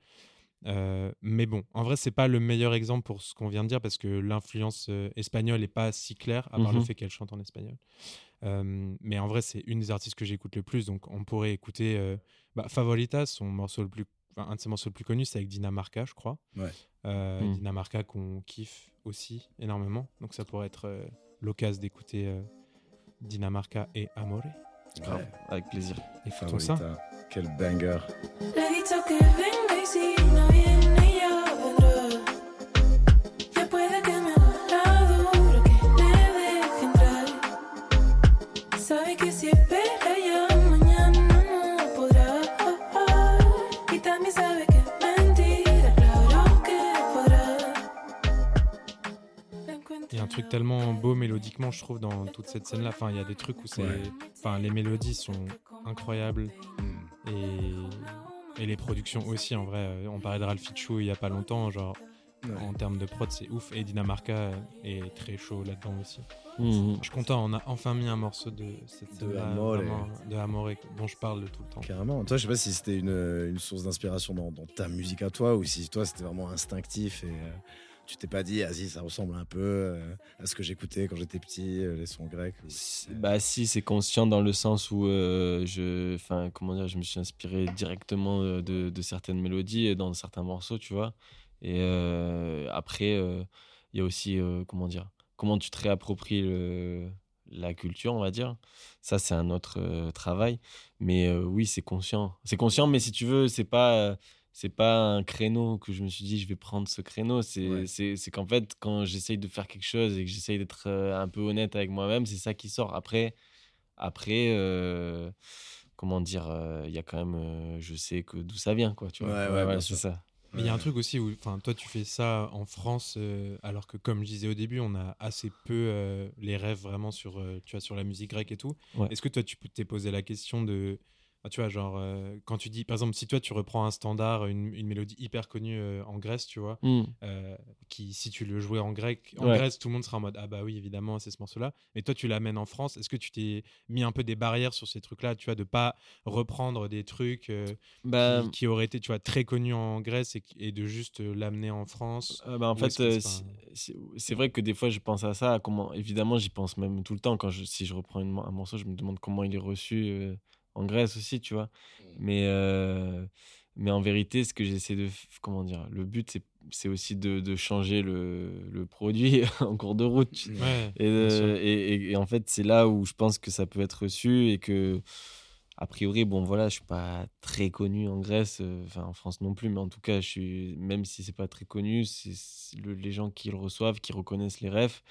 Euh, mais bon, en vrai, c'est pas le meilleur exemple pour ce qu'on vient de dire parce que l'influence euh, espagnole est pas si claire, à part le Mhm. fait qu'elle chante en espagnol. Euh, mais en vrai, c'est une des artistes que j'écoute le plus. Donc, on pourrait écouter bah, Favorita, son morceau le plus, enfin, un de ses morceaux le plus connus, c'est avec Dinamarca, je crois. Ouais. Mm. Dinamarca qu'on kiffe aussi énormément. Donc, ça pourrait être l'occasion d'écouter Dinamarca et Amore. Grave, Ouais. avec plaisir. Écoutons ça. Favorita. Quel banger. Tellement beau mélodiquement, je trouve, dans toute cette scène-là. Enfin, il y a des trucs où c'est. Ouais. Enfin, les mélodies sont incroyables. Mm. Et, et les productions aussi, en vrai. On parlait de Ralph Chou il y a pas longtemps. Genre, Ouais. en termes de prod, c'est ouf. Et Dinamarca est très chaud là-dedans aussi. Mhm. Je suis content, on a enfin mis un morceau de cette De Amore. vraiment, de Amore, dont je parle tout le temps. Carrément. Toi, je sais pas si c'était une, une source d'inspiration dans, dans ta musique à toi ou si toi c'était vraiment instinctif et euh, tu t'es pas dit, vas-y, ça ressemble un peu euh, à ce que j'écoutais quand j'étais petit, euh, les sons grecs. Bah si, c'est conscient dans le sens où euh, je, enfin comment dire, je me suis inspiré directement de, de certaines mélodies et dans certains morceaux, tu vois. Et euh, après, euh, il y a aussi comment dire, comment tu te réappropries le- la culture, on va dire. Ça, c'est un autre travail. Mais oui, c'est conscient. C'est conscient, mais si tu veux, c'est pas, c'est pas un créneau que je me suis dit, je vais prendre ce créneau. C'est, Ouais. c'est, c'est qu'en fait, quand j'essaye de faire quelque chose et que j'essaye d'être euh, un peu honnête avec moi-même, c'est ça qui sort. Après, après euh, comment dire, euh, il y a quand même, euh, je sais que d'où ça vient, quoi. Tu vois. Ouais, ouais, c'est ça. Mais il y a un truc aussi où, enfin, toi, tu fais ça en France, euh, alors que, comme je disais au début, on a assez peu euh, les rêves vraiment sur, euh, tu vois, sur la musique grecque et tout. Ouais. Est-ce que toi, tu peux- t'es posé la question de, ah, tu vois, genre, euh, quand tu dis, par exemple, si toi, tu reprends un standard, une, une mélodie hyper connue euh, en Grèce, tu vois, Hmm. euh, qui, si tu le jouais en grec, en Ouais. Grèce, tout le monde sera en mode, ah bah oui, évidemment, c'est ce morceau-là. Mais toi, tu l'amènes en France. Est-ce que tu t'es mis un peu des barrières sur ces trucs-là, tu vois, de pas reprendre des trucs Bah, qui, qui auraient été, tu vois, très connus en Grèce et, de juste l'amener en France? Euh, bah, en fait, c'est vrai que des fois, je pense à ça. à comment, évidemment, j'y pense même tout le temps. Quand je, si je reprends une un morceau, je me demande comment il est reçu en Grèce aussi, tu vois. Mais, euh, mais en vérité, ce que j'essaie de. Comment dire Le but, c'est, c'est aussi de, de changer le, le produit en cours de route. Ouais, Et, euh, et, et- et en fait, c'est là où je pense que ça peut être reçu et que, a priori, bon, voilà, je suis pas très connu en Grèce, euh, enfin en France non plus, mais en tout cas, je suis, même si c'est pas très connu, c'est c'est le- les gens qui le reçoivent, qui reconnaissent les refs,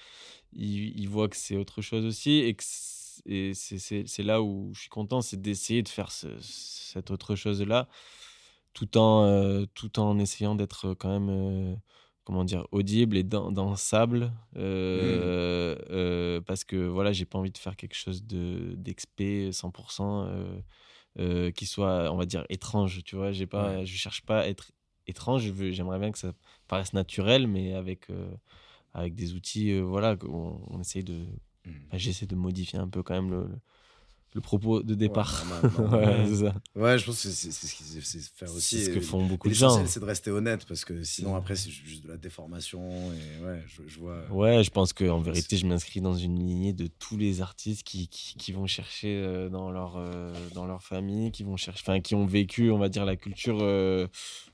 ils, ils voient que c'est autre chose aussi et que c'est- et c'est là où je suis content, c'est d'essayer de faire ce- cette autre chose-là, tout en, euh, tout en essayant d'être quand même, euh, comment dire, audible et dan- dansable, euh, euh, parce que voilà, j'ai pas envie de faire quelque chose de d'expé 100%, euh, euh, qui soit, on va dire, étrange, tu vois, j'ai pas, Ouais. je cherche pas à être étrange, j'aimerais bien que ça paraisse naturel, mais avec, euh, avec des outils, euh, voilà, on, on essaye de. Enfin, j'essaie de modifier un peu quand même le, le propos de départ. Ouais, ça. Ouais, je pense que c'est ce qu'ils faire aussi. C'est ce que euh, font beaucoup de gens. c'est de rester honnête parce que sinon, après, c'est juste de la déformation. Et ouais, je, je vois. Ouais, je pense qu'en Ouais, vérité, je m'inscris dans une lignée de tous les artistes qui, qui, qui vont chercher euh, dans, leur, euh, dans leur famille, qui, vont chercher, enfin, qui ont vécu, on va dire, la culture euh,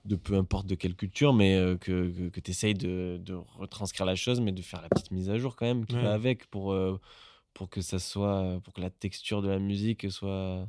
de peu importe de quelle culture, mais euh, que, que, que tu essayes de, de retranscrire la chose, mais de faire la petite mise à jour quand même qui va avec pour, euh, pour que ça soit, pour que la texture de la musique soit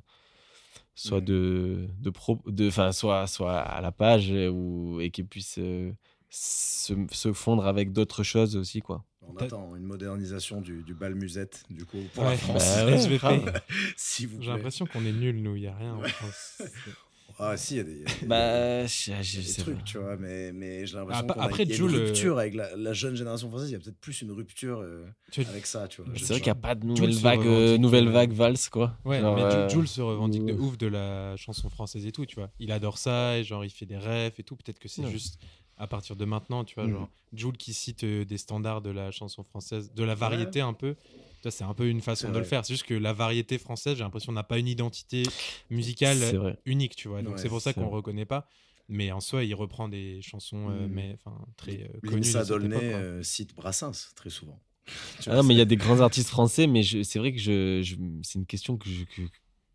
soit Mm. de de pro de enfin soit soit à la page ou et qu'il puisse euh, se, se fondre avec d'autres choses aussi quoi On attend une modernisation du, du bal musette, du coup, pour Ouais. la France. Bah ouais, SVP. grave. S'il vous J'ai l'impression qu'on est nuls, nous, il n'y a rien en Ouais. France. Ah, si, il y a des, il y a des- bah je, je il y a des sais trucs, pas. tu vois, mais, mais j'ai l'impression Après- qu'on a- après, il y a une euh, rupture avec la, la jeune génération française. Il y a peut-être plus une rupture euh, Tu avec ça, tu vois. C'est vrai qu'il n'y a pas de Jules nouvelle vague euh, nouvelle euh, vague valse quoi Ouais, Genre, mais euh, Ju- Jules se revendique de ou- ouf de la chanson française et tout, tu vois. Il adore ça et genre il fait des rêves et tout. Peut-être que c'est Ouais. juste à partir de maintenant, tu vois. Mhm. Genre Jules qui cite des standards de la chanson française, de la variété un peu. C'est un peu une façon de le faire. C'est juste que la variété française, j'ai l'impression, n'a pas une identité musicale unique, tu vois. Donc Ouais, c'est pour ça qu'on vrai. reconnaît pas. Mais en soi, il reprend des chansons, euh, mais enfin très euh, connues. époque, Dolnay euh, cite Brassens très souvent. Tu Ah vois, non, mais il y a des grands artistes français, mais je- c'est vrai que je, je- c'est une question que je, que,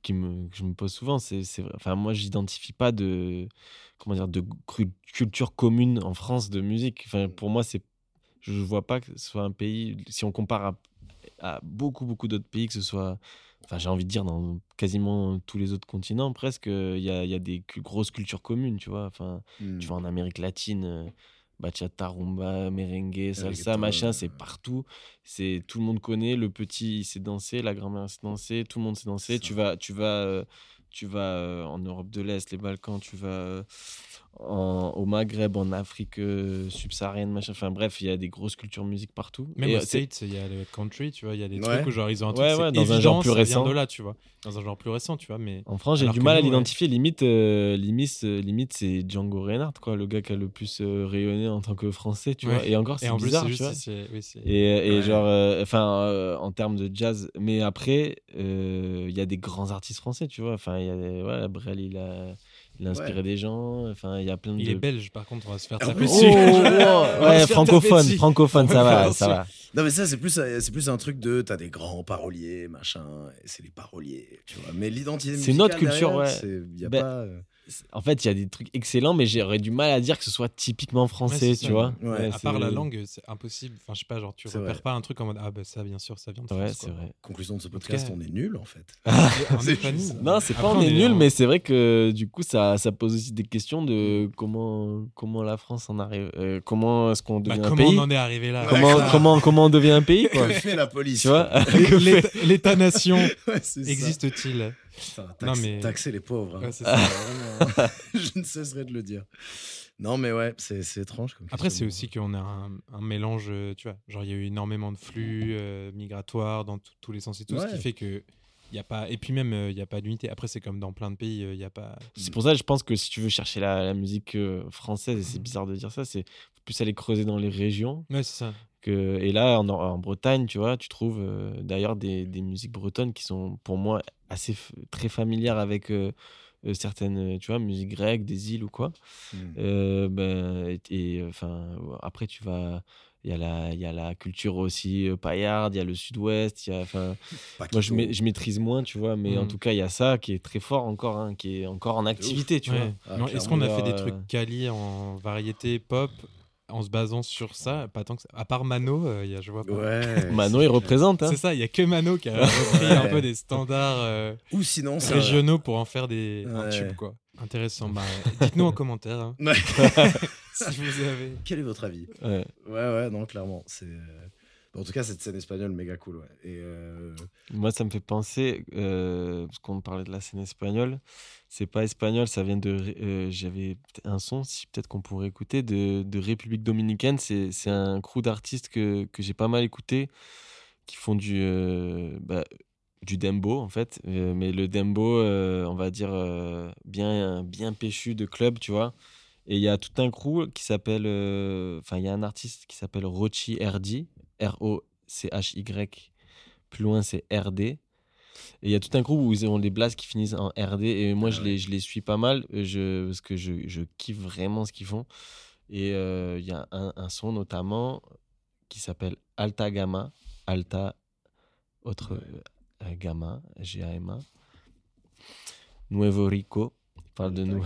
qui me, que je me pose souvent. C'est. Enfin, moi, j'identifie pas de, comment dire, de culture commune en France de musique. Enfin, pour moi, c'est, je vois pas que ce soit un pays. Si on compare à, à beaucoup, beaucoup d'autres pays, que ce soit, enfin, j'ai envie de dire dans quasiment tous les autres continents, presque, il y a, y a des grosses cultures communes, tu vois. Enfin, tu vas en Amérique latine, euh, bachata, rumba, merengue, salsa, machin, c'est partout. C'est tout le monde connaît. Le petit, il sait danser, la grand-mère sait danser, tout le monde sait danser. Tu vas, tu vas, euh, tu vas euh, en Europe de l'Est, les Balkans, tu vas en- au Maghreb, en Afrique euh, subsaharienne, machin. Enfin bref, il y a des grosses cultures musique partout. Même Et, aux euh, States, il y a le country, tu vois, il y a des Ouais. trucs où genre ils ont un truc, Ouais, ouais, dans un évident, genre plus récent. de là, tu vois. Dans un genre plus récent, tu vois, mais En France, j'ai du mal à nous, ouais. l'identifier. Limite, euh, limite, euh, limite c'est Django Reinhardt, quoi, le gars qui a le plus euh, rayonné en tant que français, tu Ouais. vois. Et encore, c'est en plus bizarre, c'est tu vois. oui, Et, et Ouais. genre, enfin, euh, en termes de jazz. Mais après, euh, il y a des grands artistes français, tu vois. Enfin, il y a des- ouais, Brel, il a, il a inspiré Ouais. des gens. Enfin, il y a plein de. il est belge par contre, on va se faire taper dessus. Oh, ouais, francophone, francophone, ça va, ça va. Non, mais ça, c'est plus, euh, c'est plus un truc de. T'as des grands paroliers, machin, et c'est les paroliers, tu vois. Mais l'identité C'est notre culture, derrière, ouais. c'est- Y a Ben, pas. En fait, il y a des trucs excellents, mais j'aurais du mal à dire que ce soit typiquement français, Ouais, tu ça. vois. Ouais, à part la langue, c'est impossible. Enfin, je sais pas, genre tu repères vrai. pas un truc en mode ah bah ça bien sûr, ça vient de Ouais, France. c'est vrai. Conclusion de ce podcast, cas- on est nul en fait. Est. Non, c'est pas on est nul, mais c'est vrai que du coup, ça, ça pose aussi des questions de comment, comment la France en arrive. euh, comment est-ce qu'on Bah, devient un comment pays on en est arrivé là comment, comment, comment on devient un pays, quoi Que fait la police Tu vois L'État- L'État-nation existe-t-il? Putain, Non, taxe- mais- Taxer les pauvres. hein. Ouais, c'est C'est ça. vraiment- Je ne cesserai de le dire. Non, mais ouais, c'est c'est étrange. Comme Après, c'est questionnement. aussi qu'on a un, un mélange, euh, tu vois. Genre, il y a eu énormément de flux euh, migratoires dans tous les sens et tout, ce qui fait que. Il y a pas, et puis même, euh, il n'y a pas d'unité. Après, c'est comme dans plein de pays, euh, il n'y a pas. C'est pour ça que je pense que si tu veux chercher la, la musique euh, française, et c'est bizarre de dire ça, c'est plus aller creuser dans les régions. Ouais, c'est ça. Que, et là, en, en Bretagne, tu vois, tu trouves euh, d'ailleurs des, des musiques bretonnes qui sont pour moi assez très familières avec euh, euh, certaines, tu vois, musiques grecques, des îles ou quoi. Mm. Euh, ben, et et, enfin, après, tu vas. Il y, a la, il y a la culture aussi euh, paillarde, il y a le sud-ouest, il y a. Enfin, moi, je, ma- je maîtrise moins, tu vois, mais en Mhm. tout cas, il y a ça qui est très fort encore, hein, qui est encore en activité, tu vois. Ouais. Ah, Non, Est-ce qu'on a fait des Euh, trucs quali en variété pop en se basant sur ça Pas tant que ça. À part Mano, euh, il y a, je vois pas. Ouais. Mano, il représente. Hein. C'est ça, il y a que Mano qui a repris un peu des standards euh, Ou sinon, ça. régionaux pour en faire des un Ouais. tube, quoi. Intéressant. Bah, Dites-nous en commentaire hein, Ouais. si vous avez. Quel est votre avis? Ouais. Ouais, ouais, non, clairement. C'est. En tout cas, cette scène espagnole, méga cool, ouais. Euh, Moi, ça me fait penser, euh, parce qu'on parlait de la scène espagnole, c'est pas espagnol, ça vient de. Euh, J'avais un son, si peut-être qu'on pourrait écouter, de, République Dominicaine. C'est un crew d'artistes que, que j'ai pas mal écouté, qui font du, bah, du dembo, en fait. Mais le dembo, on va dire, bien, bien péchu de club, tu vois. Et il y a tout un crew qui s'appelle. Enfin, il y a un artiste qui s'appelle Rochi RD, R-O-C-H-Y. Plus loin, c'est RD. Et il y a tout un groupe où ils ont les blasts qui finissent en RD. Et moi, je, Ah les, ouais. je les suis pas mal euh, je, parce que je, je kiffe vraiment ce qu'ils font. Et euh, il y a un, un son notamment qui s'appelle Alta Gamma. Alta, autre euh, Gamma, G-A-M-A. Nuevo Rico. Parle de nous.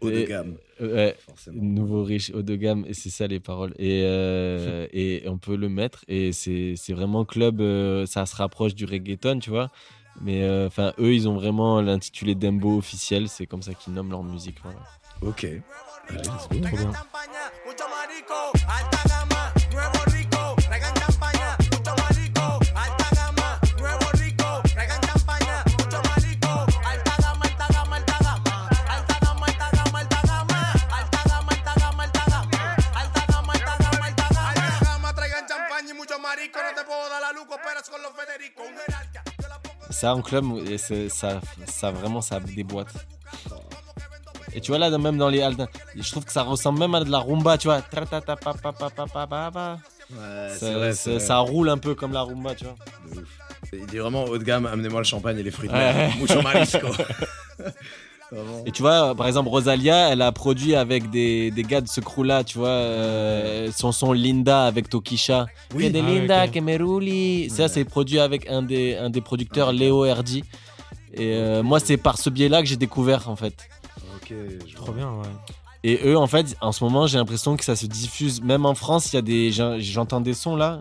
Haut de gamme, Ouais, forcément. nouveau riche, haut de gamme, et c'est ça les paroles. Et, euh, et on peut le mettre, et c'est c'est vraiment club, euh, ça se rapproche du reggaeton, tu vois. Mais euh, enfin, eux, ils ont vraiment l'intitulé Dembo officiel, c'est comme ça qu'ils nomment leur musique. Voilà. Ok. Allez, let's go. Trop bien. Ça en club, ça, ça vraiment, ça déboîte. Et tu vois là, même dans les haltes, je trouve que ça ressemble même à de la rumba, tu vois. Ouais, Ça, vrai, ça- c'est vrai. ça roule un peu comme la rumba, tu vois. Il dit vraiment haut de gamme, amenez-moi le champagne et les fruits de Ouais. Mucho marisco. Vraiment. Et tu vois, par exemple, Rosalia, elle a produit avec des, des gars de ce crew-là, tu vois, euh, son son Linda avec Tokisha. Oui. Que de Ah Linda, ok. que Meruli. Ça, c'est produit avec un des, un des producteurs, Ah. Léo Herdi. Et euh, moi, c'est par ce biais-là que j'ai découvert, en fait. Ok, je Trop vois. bien, ouais. Et eux, en fait, en ce moment, j'ai l'impression que ça se diffuse. Même en France, il y a des. j'en- J'entends des sons là.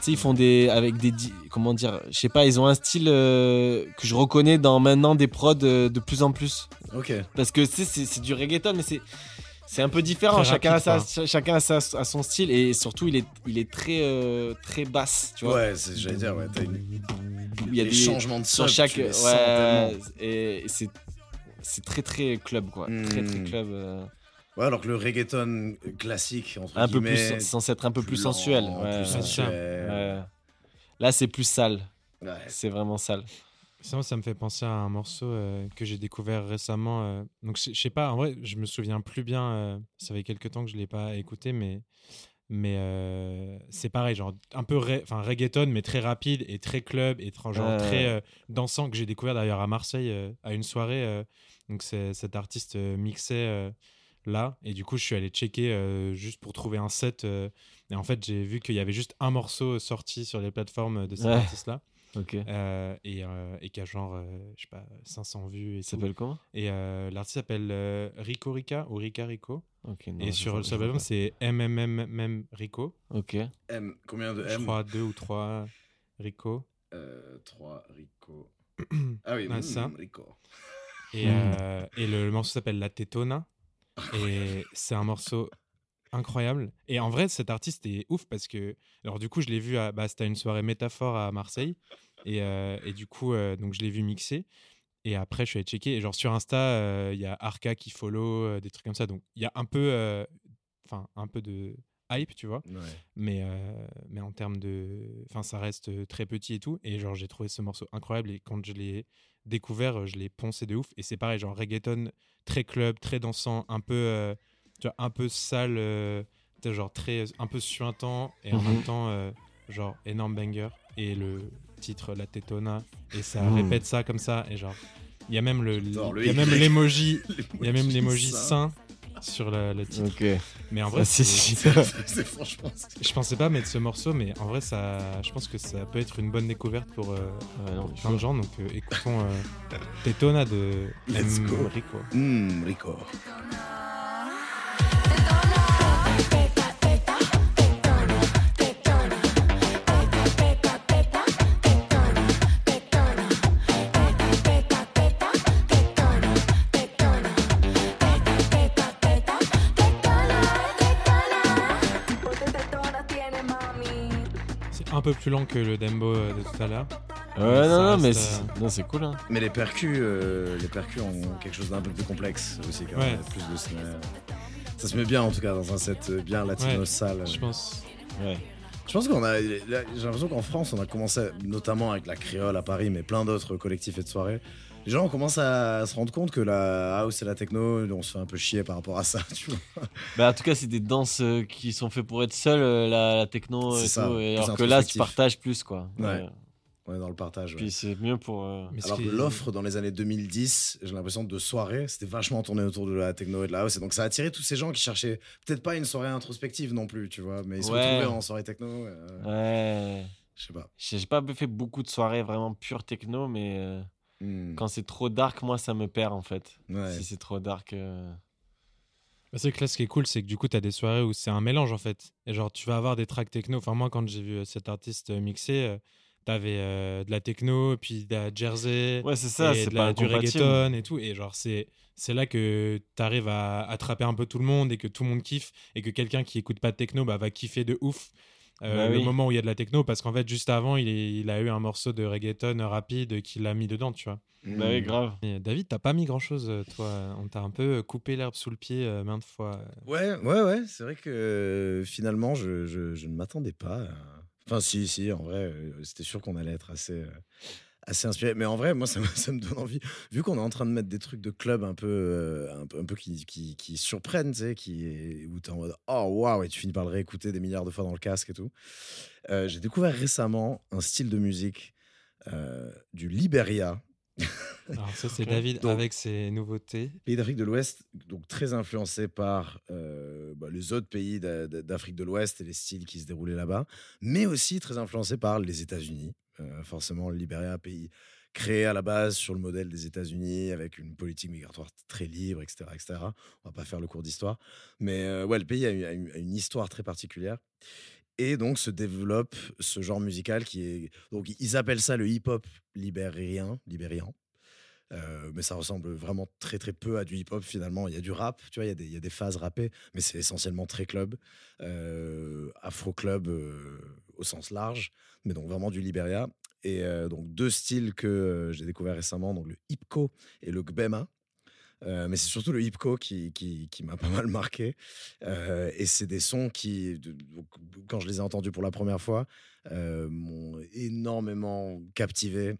Sais, ils font des. Avec des. Comment dire Je sais pas, ils ont un style euh, que je reconnais dans maintenant des prods euh, de plus en plus. Ok. Parce que tu sais, c'est du reggaeton, mais c'est. C'est un peu différent, Très chacun, a rapide, sa, ch- chacun a, sa- a son style et surtout il est, il est très, euh, très basse, tu vois. Ouais, j'allais dire, ouais, une... Il y a les des changements de sur chaque tu ouais et c'est très très club quoi, très très Hmm. club euh, Ouais, alors que le reggaeton classique, entre un peu guillemets, plus censé être un peu plus, sensuel. plus Ouais, ouais, sensuel. ouais. Là c'est plus sale, Ouais. c'est vraiment sale. Ça, ça me fait penser à un morceau euh, que j'ai découvert récemment. euh, donc, je sais pas, en vrai, je me souviens plus bien. euh, ça fait quelques temps que je l'ai pas écouté, mais, mais euh, c'est pareil, genre un peu reggaeton, mais très rapide et très club et genre très euh, dansant que j'ai découvert d'ailleurs à Marseille euh, à une soirée. euh, donc, c'est cet artiste euh, mixait euh, là, et du coup, je suis allé checker euh, juste pour trouver un set. euh, et en fait, j'ai vu qu'il y avait juste un morceau sorti sur les plateformes de cet Ouais. artiste-là. Ok. Euh, et, euh, et qui a genre, euh, je sais pas, 500 vues et s'appelle comment? Et euh, l'artiste s'appelle euh, Rico Rica ou Rica Rico. Non, et je sur le je l'album, c'est MMMM Rico. Ok. M, combien de Je M? crois deux ou trois Rico. Euh, 3 Rico. Ah oui, Ah, mm, ça. Rico. Et, euh, et le, le morceau s'appelle La Tetona. Et c'est un morceau incroyable. Et en vrai, cet artiste est ouf parce que, alors du coup, je l'ai vu à, bah, c'était à une soirée métaphore à Marseille. Et, euh, et du coup, euh, donc je l'ai vu mixer. Et après, je suis allé checker. Et genre sur Insta, euh, il y a Arca qui follow, des trucs comme ça. Donc il y a un peu, enfin, un peu de hype, tu vois. Ouais. Mais, mais en termes de. Enfin, ça reste très petit et tout. Et genre, j'ai trouvé ce morceau incroyable. Et quand je l'ai découvert, euh, je l'ai poncé de ouf. Et c'est pareil, genre reggaeton, très club, très dansant, un peu, euh, tu vois, un peu sale, euh, genre très, un peu suintant. Et en Mhm. même temps, euh, genre énorme banger. Et le titre, La Tetona. Et ça Mhm. répète ça comme ça. Et genre, il y a même le, il y a même l'emoji, il y a même l'emoji sain sur le, le titre. Ok. Mais en vrai, si, c'est- franchement. je pensais pas mettre ce morceau, mais en vrai, ça, je pense que ça peut être une bonne découverte pour, euh, Ouais, non, pour plein de gens. Donc, euh, écoutons euh, Tetona de Let's M. go. Rico. Hum, Rico. Peu plus lent que le Dembo euh, de tout à l'heure. Ouais, non, non, mais reste, c'est- non, c'est cool. Hein. Mais les percus, euh, les percus ont quelque chose d'un peu plus complexe aussi quand Ouais. même. Plus de snare. Ça se met bien en tout cas dans un set euh, bien latino Ouais, sale. Je pense. Ouais. Je pense qu'on a, j'ai l'impression qu'en France, on a commencé, notamment avec la créole à Paris, mais plein d'autres collectifs et de soirées. Les gens commencent à se rendre compte que la house et la techno, on se fait un peu chier par rapport à ça, tu vois. Bah, en tout cas, c'est des danses euh, qui sont faites pour être seules, euh, la, la techno C'est et ça, tout. et plus alors que là, tu partages plus, quoi. Ouais. On est dans le partage. ouais. Puis c'est mieux pour. euh, Alors que l'offre dans les années 2010, j'ai l'impression de soirées, c'était vachement tourné autour de la techno et de la house. Et donc ça a attiré tous ces gens qui cherchaient peut-être pas une soirée introspective non plus, tu vois, mais ils se Ouais. retrouvaient en soirée techno. euh, Ouais. Je sais pas. J'ai j'ai pas fait beaucoup de soirées vraiment pure techno, mais Hmm, quand c'est trop dark, moi, ça me perd en fait. ouais. Si c'est trop dark. euh, Bah, c'est que là, ce qui est cool, c'est que du coup, tu as des soirées où c'est un mélange en fait. Et genre, tu vas avoir des tracks techno. Enfin, moi, quand j'ai vu euh, cet artiste euh, mixer, euh, t'avais euh, de la techno, puis de la jersey, Ouais, c'est ça, et de la- du reggaeton et tout. Et genre, c'est. C'est là que tu arrives à attraper un peu tout le monde et que tout le monde kiffe et que quelqu'un qui écoute pas de techno bah, va kiffer de ouf euh, Bah le oui. moment où il y a de la techno parce qu'en fait juste avant il, est- il a eu un morceau de reggaeton rapide qu'il a mis dedans tu vois. Bah oui, Hmm. grave. Et David t'as pas mis grand chose toi? On t'a un peu coupé l'herbe sous le pied euh, maintes fois. Ouais, ouais, ouais. C'est vrai que euh, finalement, je, je- je ne m'attendais pas. à- Enfin, si, si, en vrai, euh, c'était sûr qu'on allait être assez, euh, assez inspiré. Mais en vrai, moi, ça me, ça me donne envie. Vu qu'on est en train de mettre des trucs de club un peu, euh, un peu, un peu qui, qui, qui surprennent, tu sais, qui, où t'es en mode oh waouh, et tu finis par le réécouter des milliards de fois dans le casque et tout. Euh, J'ai découvert récemment un style de musique euh, du Liberia. Alors ça c'est. David Donc- avec ses nouveautés. Pays d'Afrique de l'Ouest, donc très influencé par euh, bah, les autres pays d'a- d'a- d'Afrique de l'Ouest et les styles qui se déroulaient là-bas, mais aussi très influencé par les États-Unis. Euh, forcément, le Libéria, pays créé à la base sur le modèle des États-Unis, avec une politique migratoire très libre, etc. etc. On va pas faire le cours d'histoire, mais euh, ouais, le pays a une, histoire très particulière. Et donc se développe ce genre musical qui est. Donc ils appellent ça le hip-hop libérien, libérian. Euh, mais ça ressemble vraiment très très peu à du hip-hop finalement. Il y a du rap, tu vois, il y a des, il y a des phases rappées, mais c'est essentiellement très club, afro-club euh, au sens large, mais donc vraiment du Liberia. Et euh, donc deux styles que euh, j'ai découvert récemment, donc le hipco et le gbema. Euh, mais c'est surtout le hipco qui, qui, qui m'a pas mal marqué. Et c'est des sons qui, quand je les ai entendus pour la première fois, m'ont énormément captivé.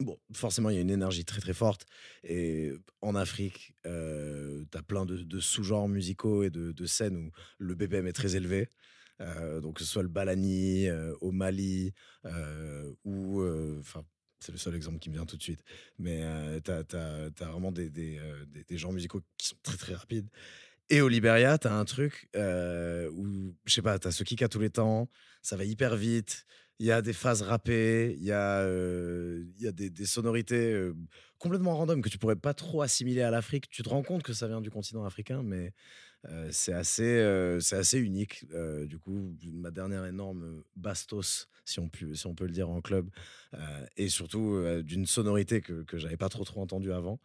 Bon, forcément, il y a une énergie très très forte. Et en Afrique, tu as plein de, de sous-genres musicaux et de, de scènes où le BPM est très élevé. Euh, donc, que ce soit le Balani euh, au Mali euh, ou. euh, Enfin, c'est le seul exemple qui me vient tout de suite. Mais tu as, vraiment des, des, euh, genres musicaux qui sont très très rapides. Et au Liberia, tu as un truc euh, où, je sais pas, tu as ce kick à tous les temps, ça va hyper vite. Il y a des phases rappées, il y a, euh, y a des, sonorités euh, complètement random que tu pourrais pas trop assimiler à l'Afrique. Tu te rends compte que ça vient du continent africain, mais Euh, c'est assez, euh, assez unique. Euh, du coup, ma dernière énorme bastos, si on, peut, si on peut le dire en club, et surtout d'une sonorité que, que j'avais pas trop trop entendue avant.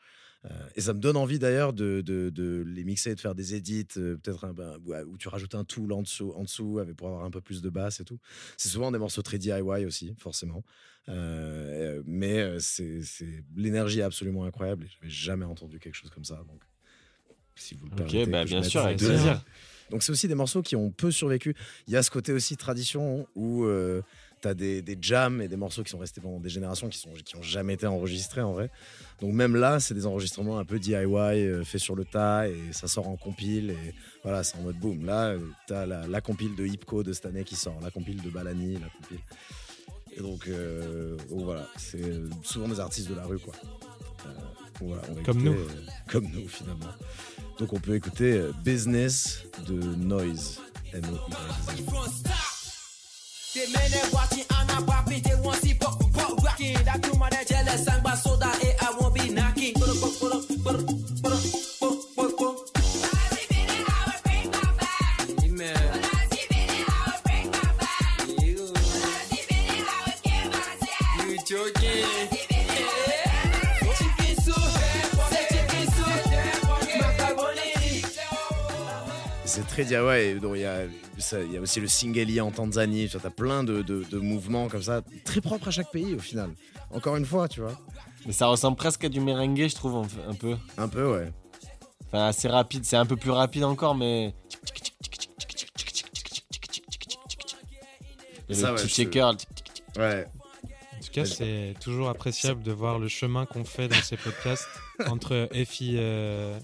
Et ça me donne envie d'ailleurs de, de, les mixer, de faire des edits, peut-être un- ben, où, tu rajoutes un tool en dessous, en dessous pour avoir un peu plus de basse et tout. C'est souvent des morceaux très DIY aussi, forcément. Mais c'est- l'énergie est absolument incroyable. et J'avais jamais entendu quelque chose comme ça. Donc, si vous le Ok, permettez, bah, bien sûr, avec plaisir. Donc c'est aussi des morceaux qui ont peu survécu. Il y a ce côté aussi tradition où tu as des, des jams et des morceaux qui sont restés pendant des générations qui sont qui ont jamais été enregistrés en vrai. Donc même là, c'est des enregistrements un peu DIY euh, faits sur le tas et ça sort en compile et voilà, c'est en mode boom. Là, tu as la, la compile de Hipco de cette année qui sort, la compile de Balani, la compile. Et donc, euh, donc voilà, c'est euh, souvent des artistes de la rue quoi. Euh, voilà, on va Comme écouter, nous. euh, comme nous finalement. Donc on peut écouter euh, Business de Noise. I Et donc Il y, a, ça- il y a aussi le Singelia en Tanzanie. Tu as plein de, de- de mouvements comme ça, très propres à chaque pays au final. Encore une fois, tu vois. Mais ça ressemble presque à du merengue, je trouve, un peu. Un peu, ouais. Enfin, assez rapide. C'est un peu plus rapide encore, mais. Et Ça, le ouais, petit shaker. Ouais. En tout cas, c'est toujours appréciable de voir le chemin qu'on fait dans ces podcasts entre FI. euh,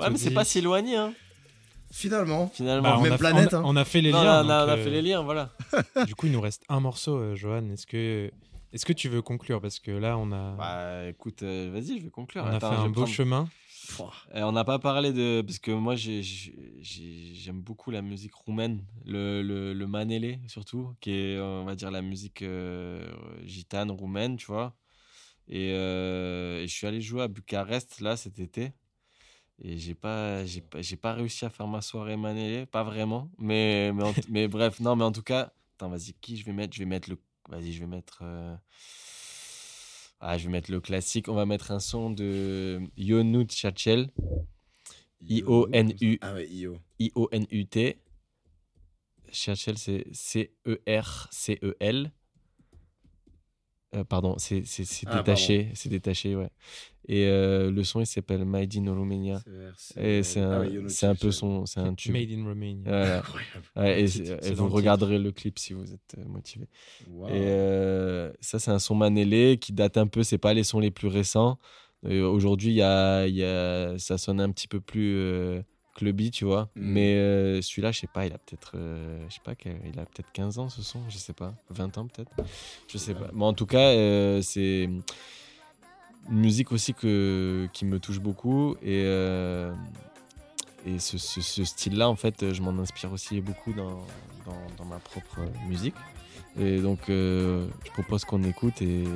Ouais, mais c'est pas si éloigné, hein, Finalement. finalement. bah, on, même a, planète, on a- hein. on a fait les Non, liens. on donc, a euh, fait les liens, voilà. Du coup, il nous reste un morceau, euh, Johan. Est-ce que, est-ce que tu veux conclure? Parce que là, on a, Bah écoute, euh, vas-y, je vais conclure. on a fait un beau prendre- chemin. Euh, on n'a pas parlé de. Parce que moi, j'ai- j'ai- j'ai- j'aime beaucoup la musique roumaine, le, le, le manélé surtout, qui est, euh, on va dire, la musique euh, gitane roumaine, tu vois. Et, euh, et je suis allé jouer à Bucarest, là, cet été. Et j'ai pas, j'ai pas, j'ai pas réussi à faire ma soirée manélé, pas vraiment. Mais, mais, en- mais bref, non, mais en tout cas, attends, vas-y, qui je vais mettre? Je vais mettre le. Vas-y, je vais mettre. euh, Ah, je vais mettre le classique. On va mettre un son de Yonu Tchatchel. I-O-N-U. Ah ouais, IO. I-O-N-U-T. Tchatchel, c'est C-E-R-C-E-L. Euh, pardon, c'est Ah, détaché. C'est détaché, ouais. Et euh, le son, il s'appelle Made in Romania. Et c'est Ah un, c'est un peu son. C'est un tube. Made in Romania. Voilà. Incroyable. Ouais, et, vous regarderez le clip si vous êtes euh, motivé. Wow. Et euh, ça, c'est un son manélé qui date un peu, c'est pas les sons les plus récents. Aujourd'hui, il y a, il y a, ça sonne un petit peu plus euh, clubby, tu vois. Mm. Mais euh, celui-là, je sais pas, il a peut-être euh, je sais pas, il a peut-être 15 ans ce son, je sais pas. 20 ans peut-être. Je sais pas. Mais en tout cas, euh, c'est une musique aussi que, qui me touche beaucoup. Et, euh, et ce, ce- ce style-là, en fait, je m'en inspire aussi beaucoup dans, dans, dans ma propre musique. Et donc, euh, je propose qu'on écoute et, et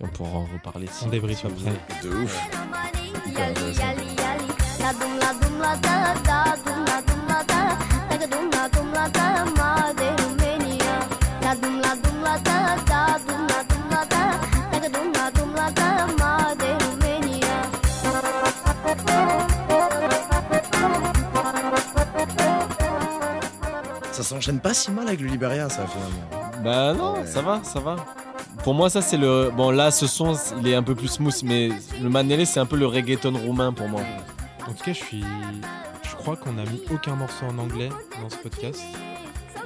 on pourra en reparler. si- On débriefe si après. De ouf. Ça s'enchaîne pas si mal avec le Liberia, ça, finalement. Bah non, Ouais. ça va, ça va. Pour moi, ça c'est le. Bon, là, ce son, il est un peu plus smooth, mais le manélé, c'est un peu le reggaeton roumain pour moi. En tout cas, je suis. Je crois qu'on a mis aucun morceau en anglais dans ce podcast.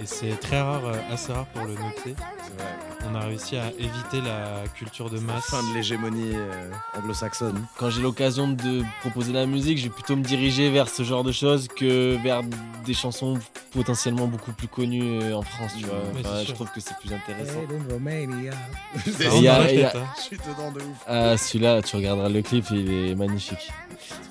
Et c'est très rare, euh, assez rare pour le noter. On a réussi à éviter la culture de masse. Fin de l'hégémonie euh, anglo-saxonne. Quand j'ai l'occasion de proposer de la musique, je vais plutôt me diriger vers ce genre de choses que vers des chansons potentiellement beaucoup plus connues euh, en France, tu vois. Oui, Enfin, c'est je sûr. trouve que c'est plus intéressant. Romania. Ah, Et on il y a- arrête, il y a-. Je suis dedans de ouf. Ah, celui-là, tu regarderas le clip, il est magnifique.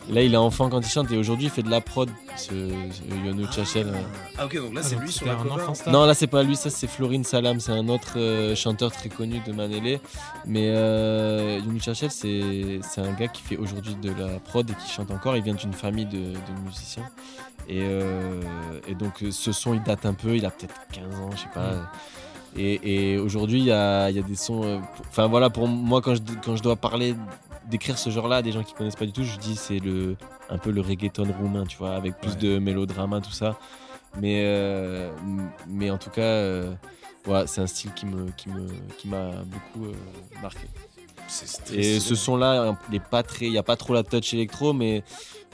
Là, il est enfant quand il chante et aujourd'hui, il fait de la prod, ce, ce Yonou Tchachel. ouais. Ah, ok, donc là, Ah, c'est donc lui sur la un cover. enfant. Non, là, c'est pas lui, ça, c'est Florine Salam, c'est un autre. autre euh, chanteur très connu de Manélé. Mais euh, Chachel, c'est un gars qui fait aujourd'hui de la prod et qui chante encore. Il vient d'une famille de, de musiciens. Et, euh, et donc, ce son, il date un peu. Il a peut-être 15 ans, je sais pas. Et, et aujourd'hui, il y a, il y a des sons. euh, Enfin, voilà, pour moi, quand je, quand je dois parler, d'écrire ce genre-là à des gens qui connaissent pas du tout, je dis c'est le un peu le reggaeton roumain, tu vois, avec plus Ouais. de mélodrama, tout ça. Mais, euh, mais en tout cas, euh, voilà, c'est un style qui me qui me qui m'a beaucoup euh, marqué. Et ce son-là, il est pas très, il y a pas trop la touch électro, mais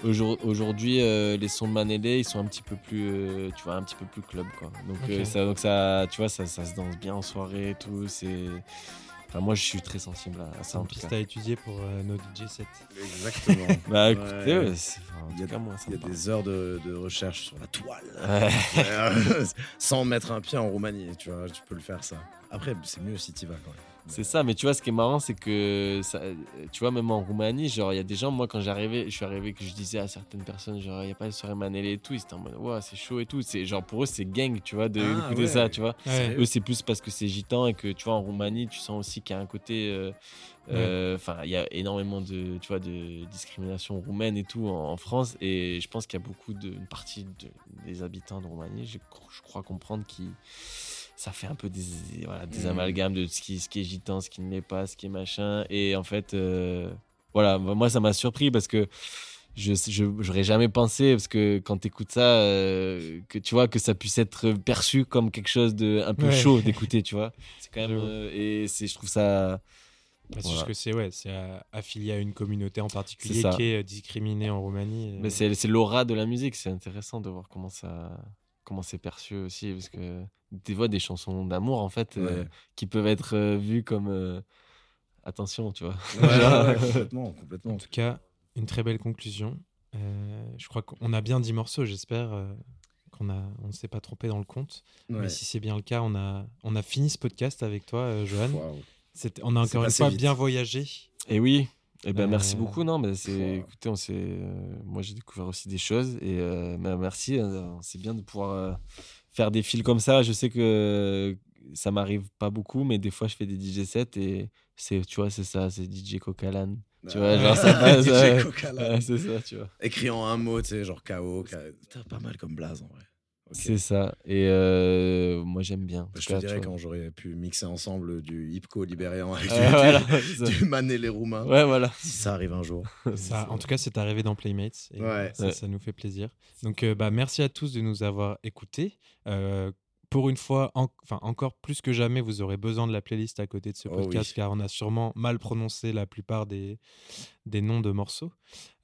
aujourd- aujourd'hui, euh, les sons de Manélé, ils sont un petit peu plus, euh, tu vois, un petit peu plus club, quoi. Donc euh, ça, donc ça, tu vois, ça, ça se danse bien en soirée et tout. C'est, enfin, moi, je suis très sensible à, à ça en une tout piste cas. à étudier pour euh, nos DJ sets. Exactement. Bah écoutez, Ouais. ouais, c'est- enfin, en Il y a, tout cas, moi, ça il y me a parle. des heures de, de recherche sur la toile. Ouais. Sans mettre un pied en Roumanie, tu vois, tu peux le faire ça. Après, c'est mieux si tu vas quand même. C'est ça, mais tu vois, ce qui est marrant, c'est que, ça, tu vois, même en Roumanie, genre, il y a des gens, moi, quand j'arrivais, je suis arrivé, que je disais à certaines personnes, genre, il n'y a pas de soirée Manélé et tout, ils étaient en mode, ouais, c'est chaud et tout. C'est, genre, pour eux, c'est gang, tu vois, de- Ah, d'écouter ouais. ça, tu vois. Ouais. Eux, c'est plus parce que c'est gitan et que, tu vois, en Roumanie, tu sens aussi qu'il y a un côté. euh, euh, Enfin, il y a énormément de, tu vois, de discrimination roumaine et tout en, en France. Et je pense qu'il y a beaucoup de. Une partie de- des habitants de Roumanie, je, je crois comprendre qui. Ça fait un peu des, voilà, des Mhm. amalgames de ce qui, ce qui est gitan, ce qui ne l'est pas, ce qui est machin. Et en fait, euh, voilà, moi, ça m'a surpris parce que je j'aurais jamais pensé parce que quand tu écoutes ça euh, que tu vois que ça puisse être perçu comme quelque chose de un peu Ouais. chaud d'écouter tu vois c'est quand même euh, et c'est je trouve ça Bah, c'est Voilà. que c'est ouais, c'est affilié à une communauté en particulier qui est discriminée en Roumanie. mais c'est c'est l'aura de la musique c'est intéressant de voir comment ça comment c'est perçu aussi parce que des fois des chansons d'amour en fait euh, qui peuvent être euh, vues comme euh, attention tu vois Ouais, ouais, ouais, complètement, complètement. En tout cas, une très belle conclusion. Euh, je crois qu'on a bien 10 morceaux, j'espère qu'on a, on ne s'est pas trompé dans le compte. Ouais. Mais si c'est bien le cas, on a, on a fini ce podcast avec toi, euh, Johan. On a encore une fois vite. bien voyagé. Et oui. Et ben merci Euh, beaucoup. Non, mais c'est, voilà. écoutez, on s'est, euh, moi j'ai découvert aussi des choses et euh, ben, merci. euh, c'est bien de pouvoir euh, faire des fils comme ça. Je sais que ça m'arrive pas beaucoup, mais des fois je fais des DJ sets et c'est, tu vois, c'est ça, c'est DJ Cocalan. Tu vois, Ah, genre ça passe. DJ ouais. Coca-Cola. Ouais, c'est ça, tu vois. Écrit en un mot, tu sais, genre KO. K- Putain, pas mal comme blaze en vrai. C'est ça. Et euh, moi j'aime bien. en Bah, je cas, te dirais quand j'aurais pu mixer ensemble du hipco libérian avec Ouais, du, voilà, du Mané les Roumains. Ouais, voilà. Si ça arrive un jour. Ça, en tout cas, c'est arrivé dans Playmates. Et Ouais. ça, Ouais. ça nous fait plaisir. Donc, euh, bah, merci à tous de nous avoir écoutés. Pour une fois, en- enfin encore plus que jamais, vous aurez besoin de la playlist à côté de ce Oh podcast oui. car on a sûrement mal prononcé la plupart des, des noms de morceaux.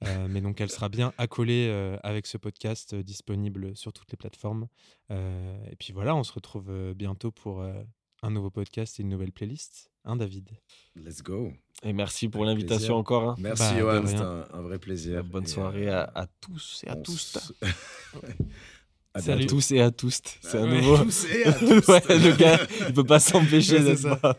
Euh, mais donc, elle sera bien accolée euh, avec ce podcast euh, disponible sur toutes les plateformes. Euh, et puis voilà, on se retrouve bientôt pour euh, un nouveau podcast et une nouvelle playlist. Hein, David? Let's go. Et merci pour l'invitation encore. hein. Merci, Bah, Johan. C'était un, un vrai plaisir. Bonne Et, soirée euh, à, à tous et à tous. À Salut. bientôt. tous et à tous. C'est Ah un ouais. nouveau. Tous et à tous. ouais, le gars, il peut pas s'empêcher d'être.